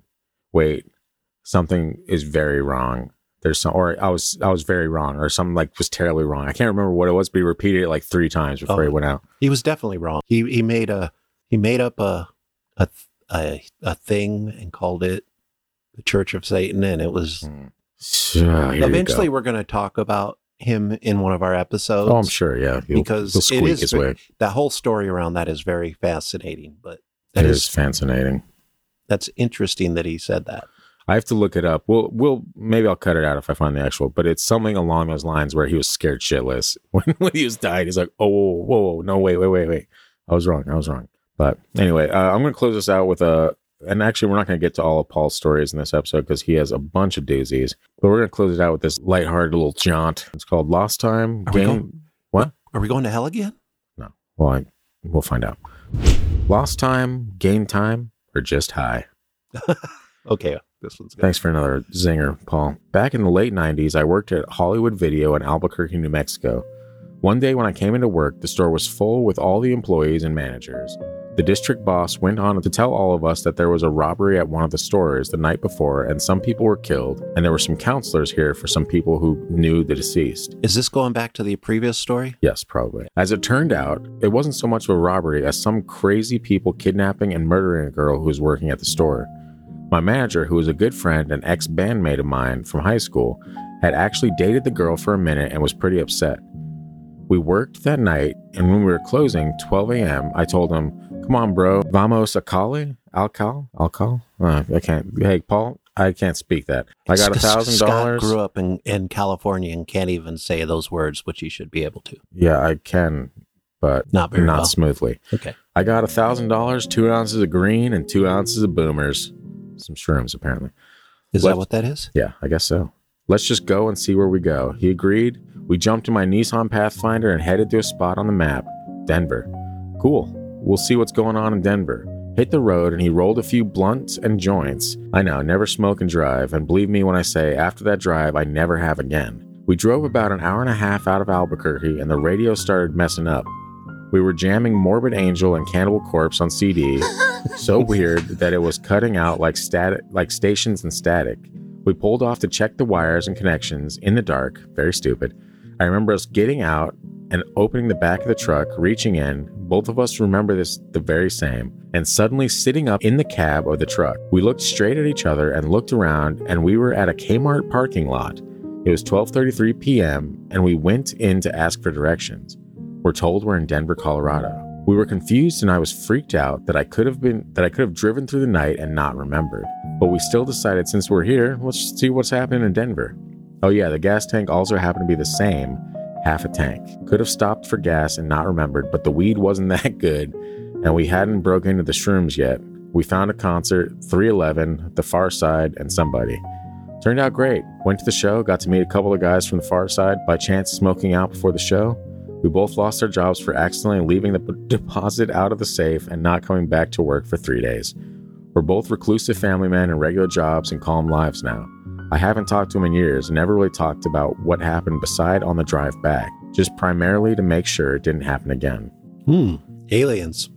wait, something is very wrong. There's some, or I was, I was very wrong, or something like was terribly wrong. I can't remember what it was, but he repeated it like three times before Oh. he went out. He was definitely wrong. He he made a he made up a a a, a thing and called it the Church of Satan, and it was Hmm. So, eventually go. we're going to talk about him in one of our episodes. Oh, I'm sure. Yeah, he'll, Because he'll it is his that whole story around that is very fascinating. But It that is is fascinating. that's interesting that he said that. I have to look it up. We'll, we'll maybe I'll cut it out if I find the actual, but it's something along those lines where he was scared shitless when, when he was dying. He's like, oh, whoa, whoa, whoa, no, wait, wait, wait, wait. I was wrong. I was wrong. But anyway, uh, I'm going to close this out with a and actually, we're not going to get to all of Paul's stories in this episode because he has a bunch of doozies. But we're going to close it out with this lighthearted little jaunt. It's called Lost Time. Are Game. going- What? Are we going to hell again? No. Well, I, we'll find out. Lost time, gain time, or just high. Okay, this one's good. Thanks for another zinger, Paul. Back in the late 90s, I worked at Hollywood Video in Albuquerque, New Mexico. One day when I came into work, the store was full with all the employees and managers. The district boss went on to tell all of us that there was a robbery at one of the stores the night before and some people were killed, and there were some counselors here for some people who knew the deceased. Is this going back to the previous story? Yes, probably. As it turned out, it wasn't so much of a robbery as some crazy people kidnapping and murdering a girl who was working at the store. My manager, who was a good friend and ex bandmate of mine from high school, had actually dated the girl for a minute and was pretty upset. We worked that night, and when we were closing, 12 a.m., I told him, Come on, bro, vamos a cali? Alcal? Alcal? Uh, I can't. Hey, Paul, I can't speak that. I got a thousand dollars. grew up in, in California and can't even say those words, which he should be able to. Yeah, I can, but Not very not well. smoothly. Okay. I got a thousand dollars, two ounces of green, and two ounces of boomers. Some shrooms, apparently. Is What- that what that is? Yeah, I guess so. Let's just go and see where we go. He agreed. We jumped in my Nissan Pathfinder and headed to a spot on the map Denver. Cool. We'll see what's going on in Denver. Hit the road and he rolled a few blunts and joints. I know, never smoke and drive, and believe me when I say after that drive, I never have again. We drove about an hour and a half out of Albuquerque and the radio started messing up. We were jamming Morbid Angel and Cannibal Corpse on CD, so weird that it was cutting out like static, like stations and static. We pulled off to check the wires and connections in the dark. Very stupid. I remember us getting out and opening the back of the truck, reaching in. Both of us remember this the very same, and suddenly sitting up in the cab of the truck. We looked straight at each other and looked around, and we were at a Kmart parking lot. It was 12:33 p.m., and we went in to ask for directions. We're told we're in Denver, Colorado. We were confused and I was freaked out that I could have been that I could have driven through the night and not remembered. But we still decided since we're here, let's see what's happening in Denver. Oh yeah, the gas tank also happened to be the same, half a tank. Could have stopped for gas and not remembered, but the weed wasn't that good and we hadn't broken into the shrooms yet. We found a concert, 311, The Pharcyde, and somebody. Turned out great. Went to the show, got to meet a couple of guys from the Pharcyde by chance smoking out before the show. We both lost our jobs for accidentally leaving the deposit out of the safe and not coming back to work for three days. We're both reclusive family men in regular jobs and calm lives now. I haven't talked to him in years and never really talked about what happened beside on the drive back, just primarily to make sure it didn't happen again. Hmm. Aliens.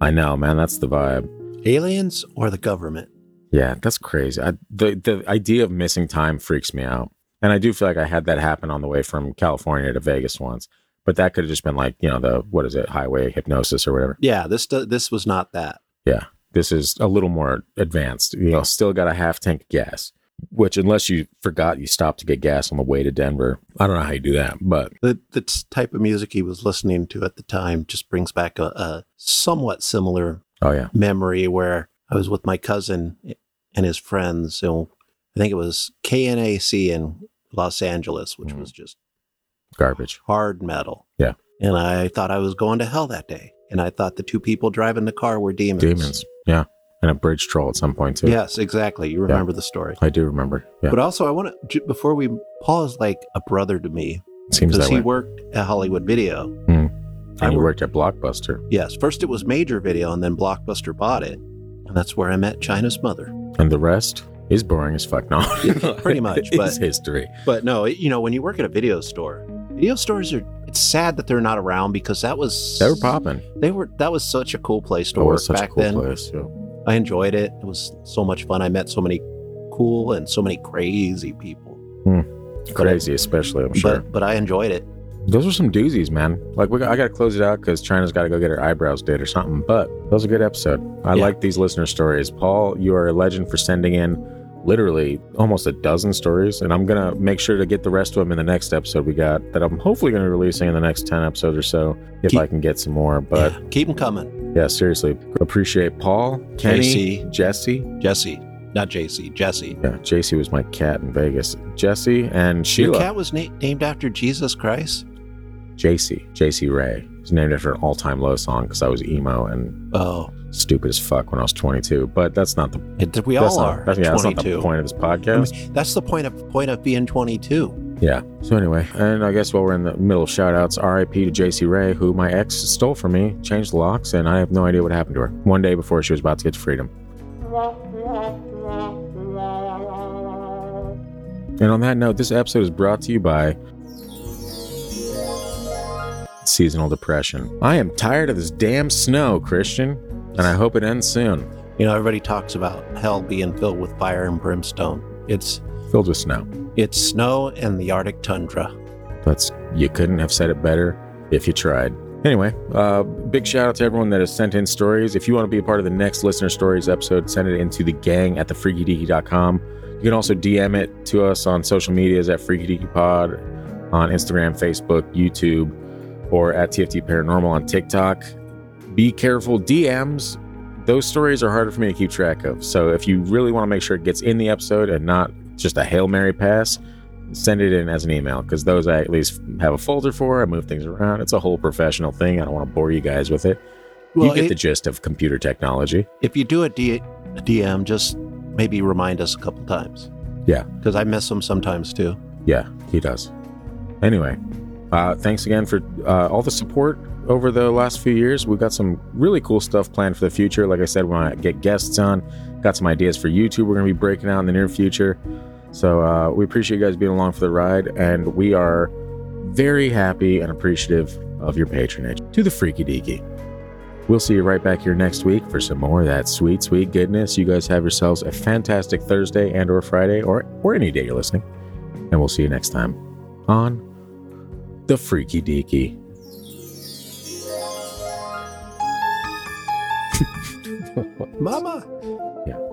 I know, man, that's the vibe. Aliens or the government? Yeah, that's crazy. I, the the idea of missing time freaks me out, and I do feel like I had that happen on the way from California to Vegas once. But that could have just been like you know the what is it highway hypnosis or whatever. Yeah, this this was not that. Yeah, this is a little more advanced. You know, still got a half tank of gas, which unless you forgot you stopped to get gas on the way to Denver, I don't know how you do that. But The the type of music he was listening to at the time just brings back a, a somewhat similar oh yeah, memory where I was with my cousin and his friends. So I think it was KNAC in Los Angeles, which Mhm. was just garbage. hard metal. Yeah. And I thought I was going to hell that day. And I thought the two people driving the car were demons. Demons. Yeah, and a bridge troll at some point too. Yes, exactly. You remember the story. I do remember. Yeah, But also, I want to, before we, Paul is like a brother to me seems because that he way. worked at Hollywood Video. Hmm. and I you worked at Blockbuster. Yes, first it was Major Video, and then Blockbuster bought it. And that's where I met China's mother. And the rest is boring as fuck. No, Yeah, pretty much, it's but- history. But no, you know, when you work at a video store, video stores are, it's sad that they're not around because that was, They were popping. They were, that was such a cool place to It work back cool then. place. Yeah. I enjoyed it. It was so much fun. I met so many cool and so many crazy people. Hmm. Crazy, especially. I'm sure. But but I enjoyed it. Those are some doozies, man. Like we, got- I got to close it out because China's got to go get her eyebrows did or something. But that was a good episode. I Yeah. like these listener stories. Paul, you are a legend for sending in literally almost a dozen stories, and I'm gonna make sure to get the rest of them in the next episode we got that I'm hopefully gonna be releasing in the next ten episodes or so if Keep- I can get some more. But yeah, keep them coming. yeah, seriously, appreciate Paul, Kenny, JC. Jesse. Jesse, not JC, Jesse. Yeah, JC was my cat in Vegas. Jesse and sheila Your cat was na- named after Jesus Christ. JC, Jasey Rae. It's named after an all time low song because I was emo and Oh, stupid as fuck when I was 22. But that's not the It, we all not, are. That's, yeah, that's not the point of this I podcast. mean, that's the point of point of being 22. Yeah. So anyway, and I guess while we're in the middle of shout outs, RIP to Jasey Rae, who my ex stole from me, changed the locks, and I have no idea what happened to her. One day before she was about to get to freedom. And on that note, this episode is brought to you by seasonal depression. I am tired of this damn snow, Christian, and I hope it ends soon. You know, everybody talks about hell being filled with fire and brimstone. It's Filled with snow. it's snow and the Arctic tundra. That's you couldn't have said it better if you tried. Anyway, uh, big shout out to everyone that has sent in stories. If you want to be a part of the next listener stories episode, send it into the gang at thefreakydeaky.com. You can also DM it to us on social medias at Freaky Deaky Pod on Instagram, Facebook, YouTube, or at TFT Paranormal on TikTok. Be careful, DMs. Those stories are harder for me to keep track of. So if you really want to make sure it gets in the episode and not just a Hail Mary pass, send it in as an email because those I at least have a folder for. I move things around. It's a whole professional thing. I don't want to bore you guys with it. Well, you get it- the gist of computer technology. If you do a, D, a DM, just maybe remind us a couple times. Yeah. Because I miss them sometimes too. Yeah, he does. Anyway, uh, thanks again for uh, all the support over the last few years. We've got some really cool stuff planned for the future. Like I said, when I get guests on, got some ideas for YouTube we're going to be breaking out in the near future. So uh, we appreciate you guys being along for the ride, and we are very happy and appreciative of your patronage to the Freaky Deaky. We'll see you right back here next week for some more of that sweet, sweet goodness. You guys have yourselves a fantastic Thursday and or Friday or or any day you're listening. And we'll see you next time on The Freaky Deaky. Mama. Yeah.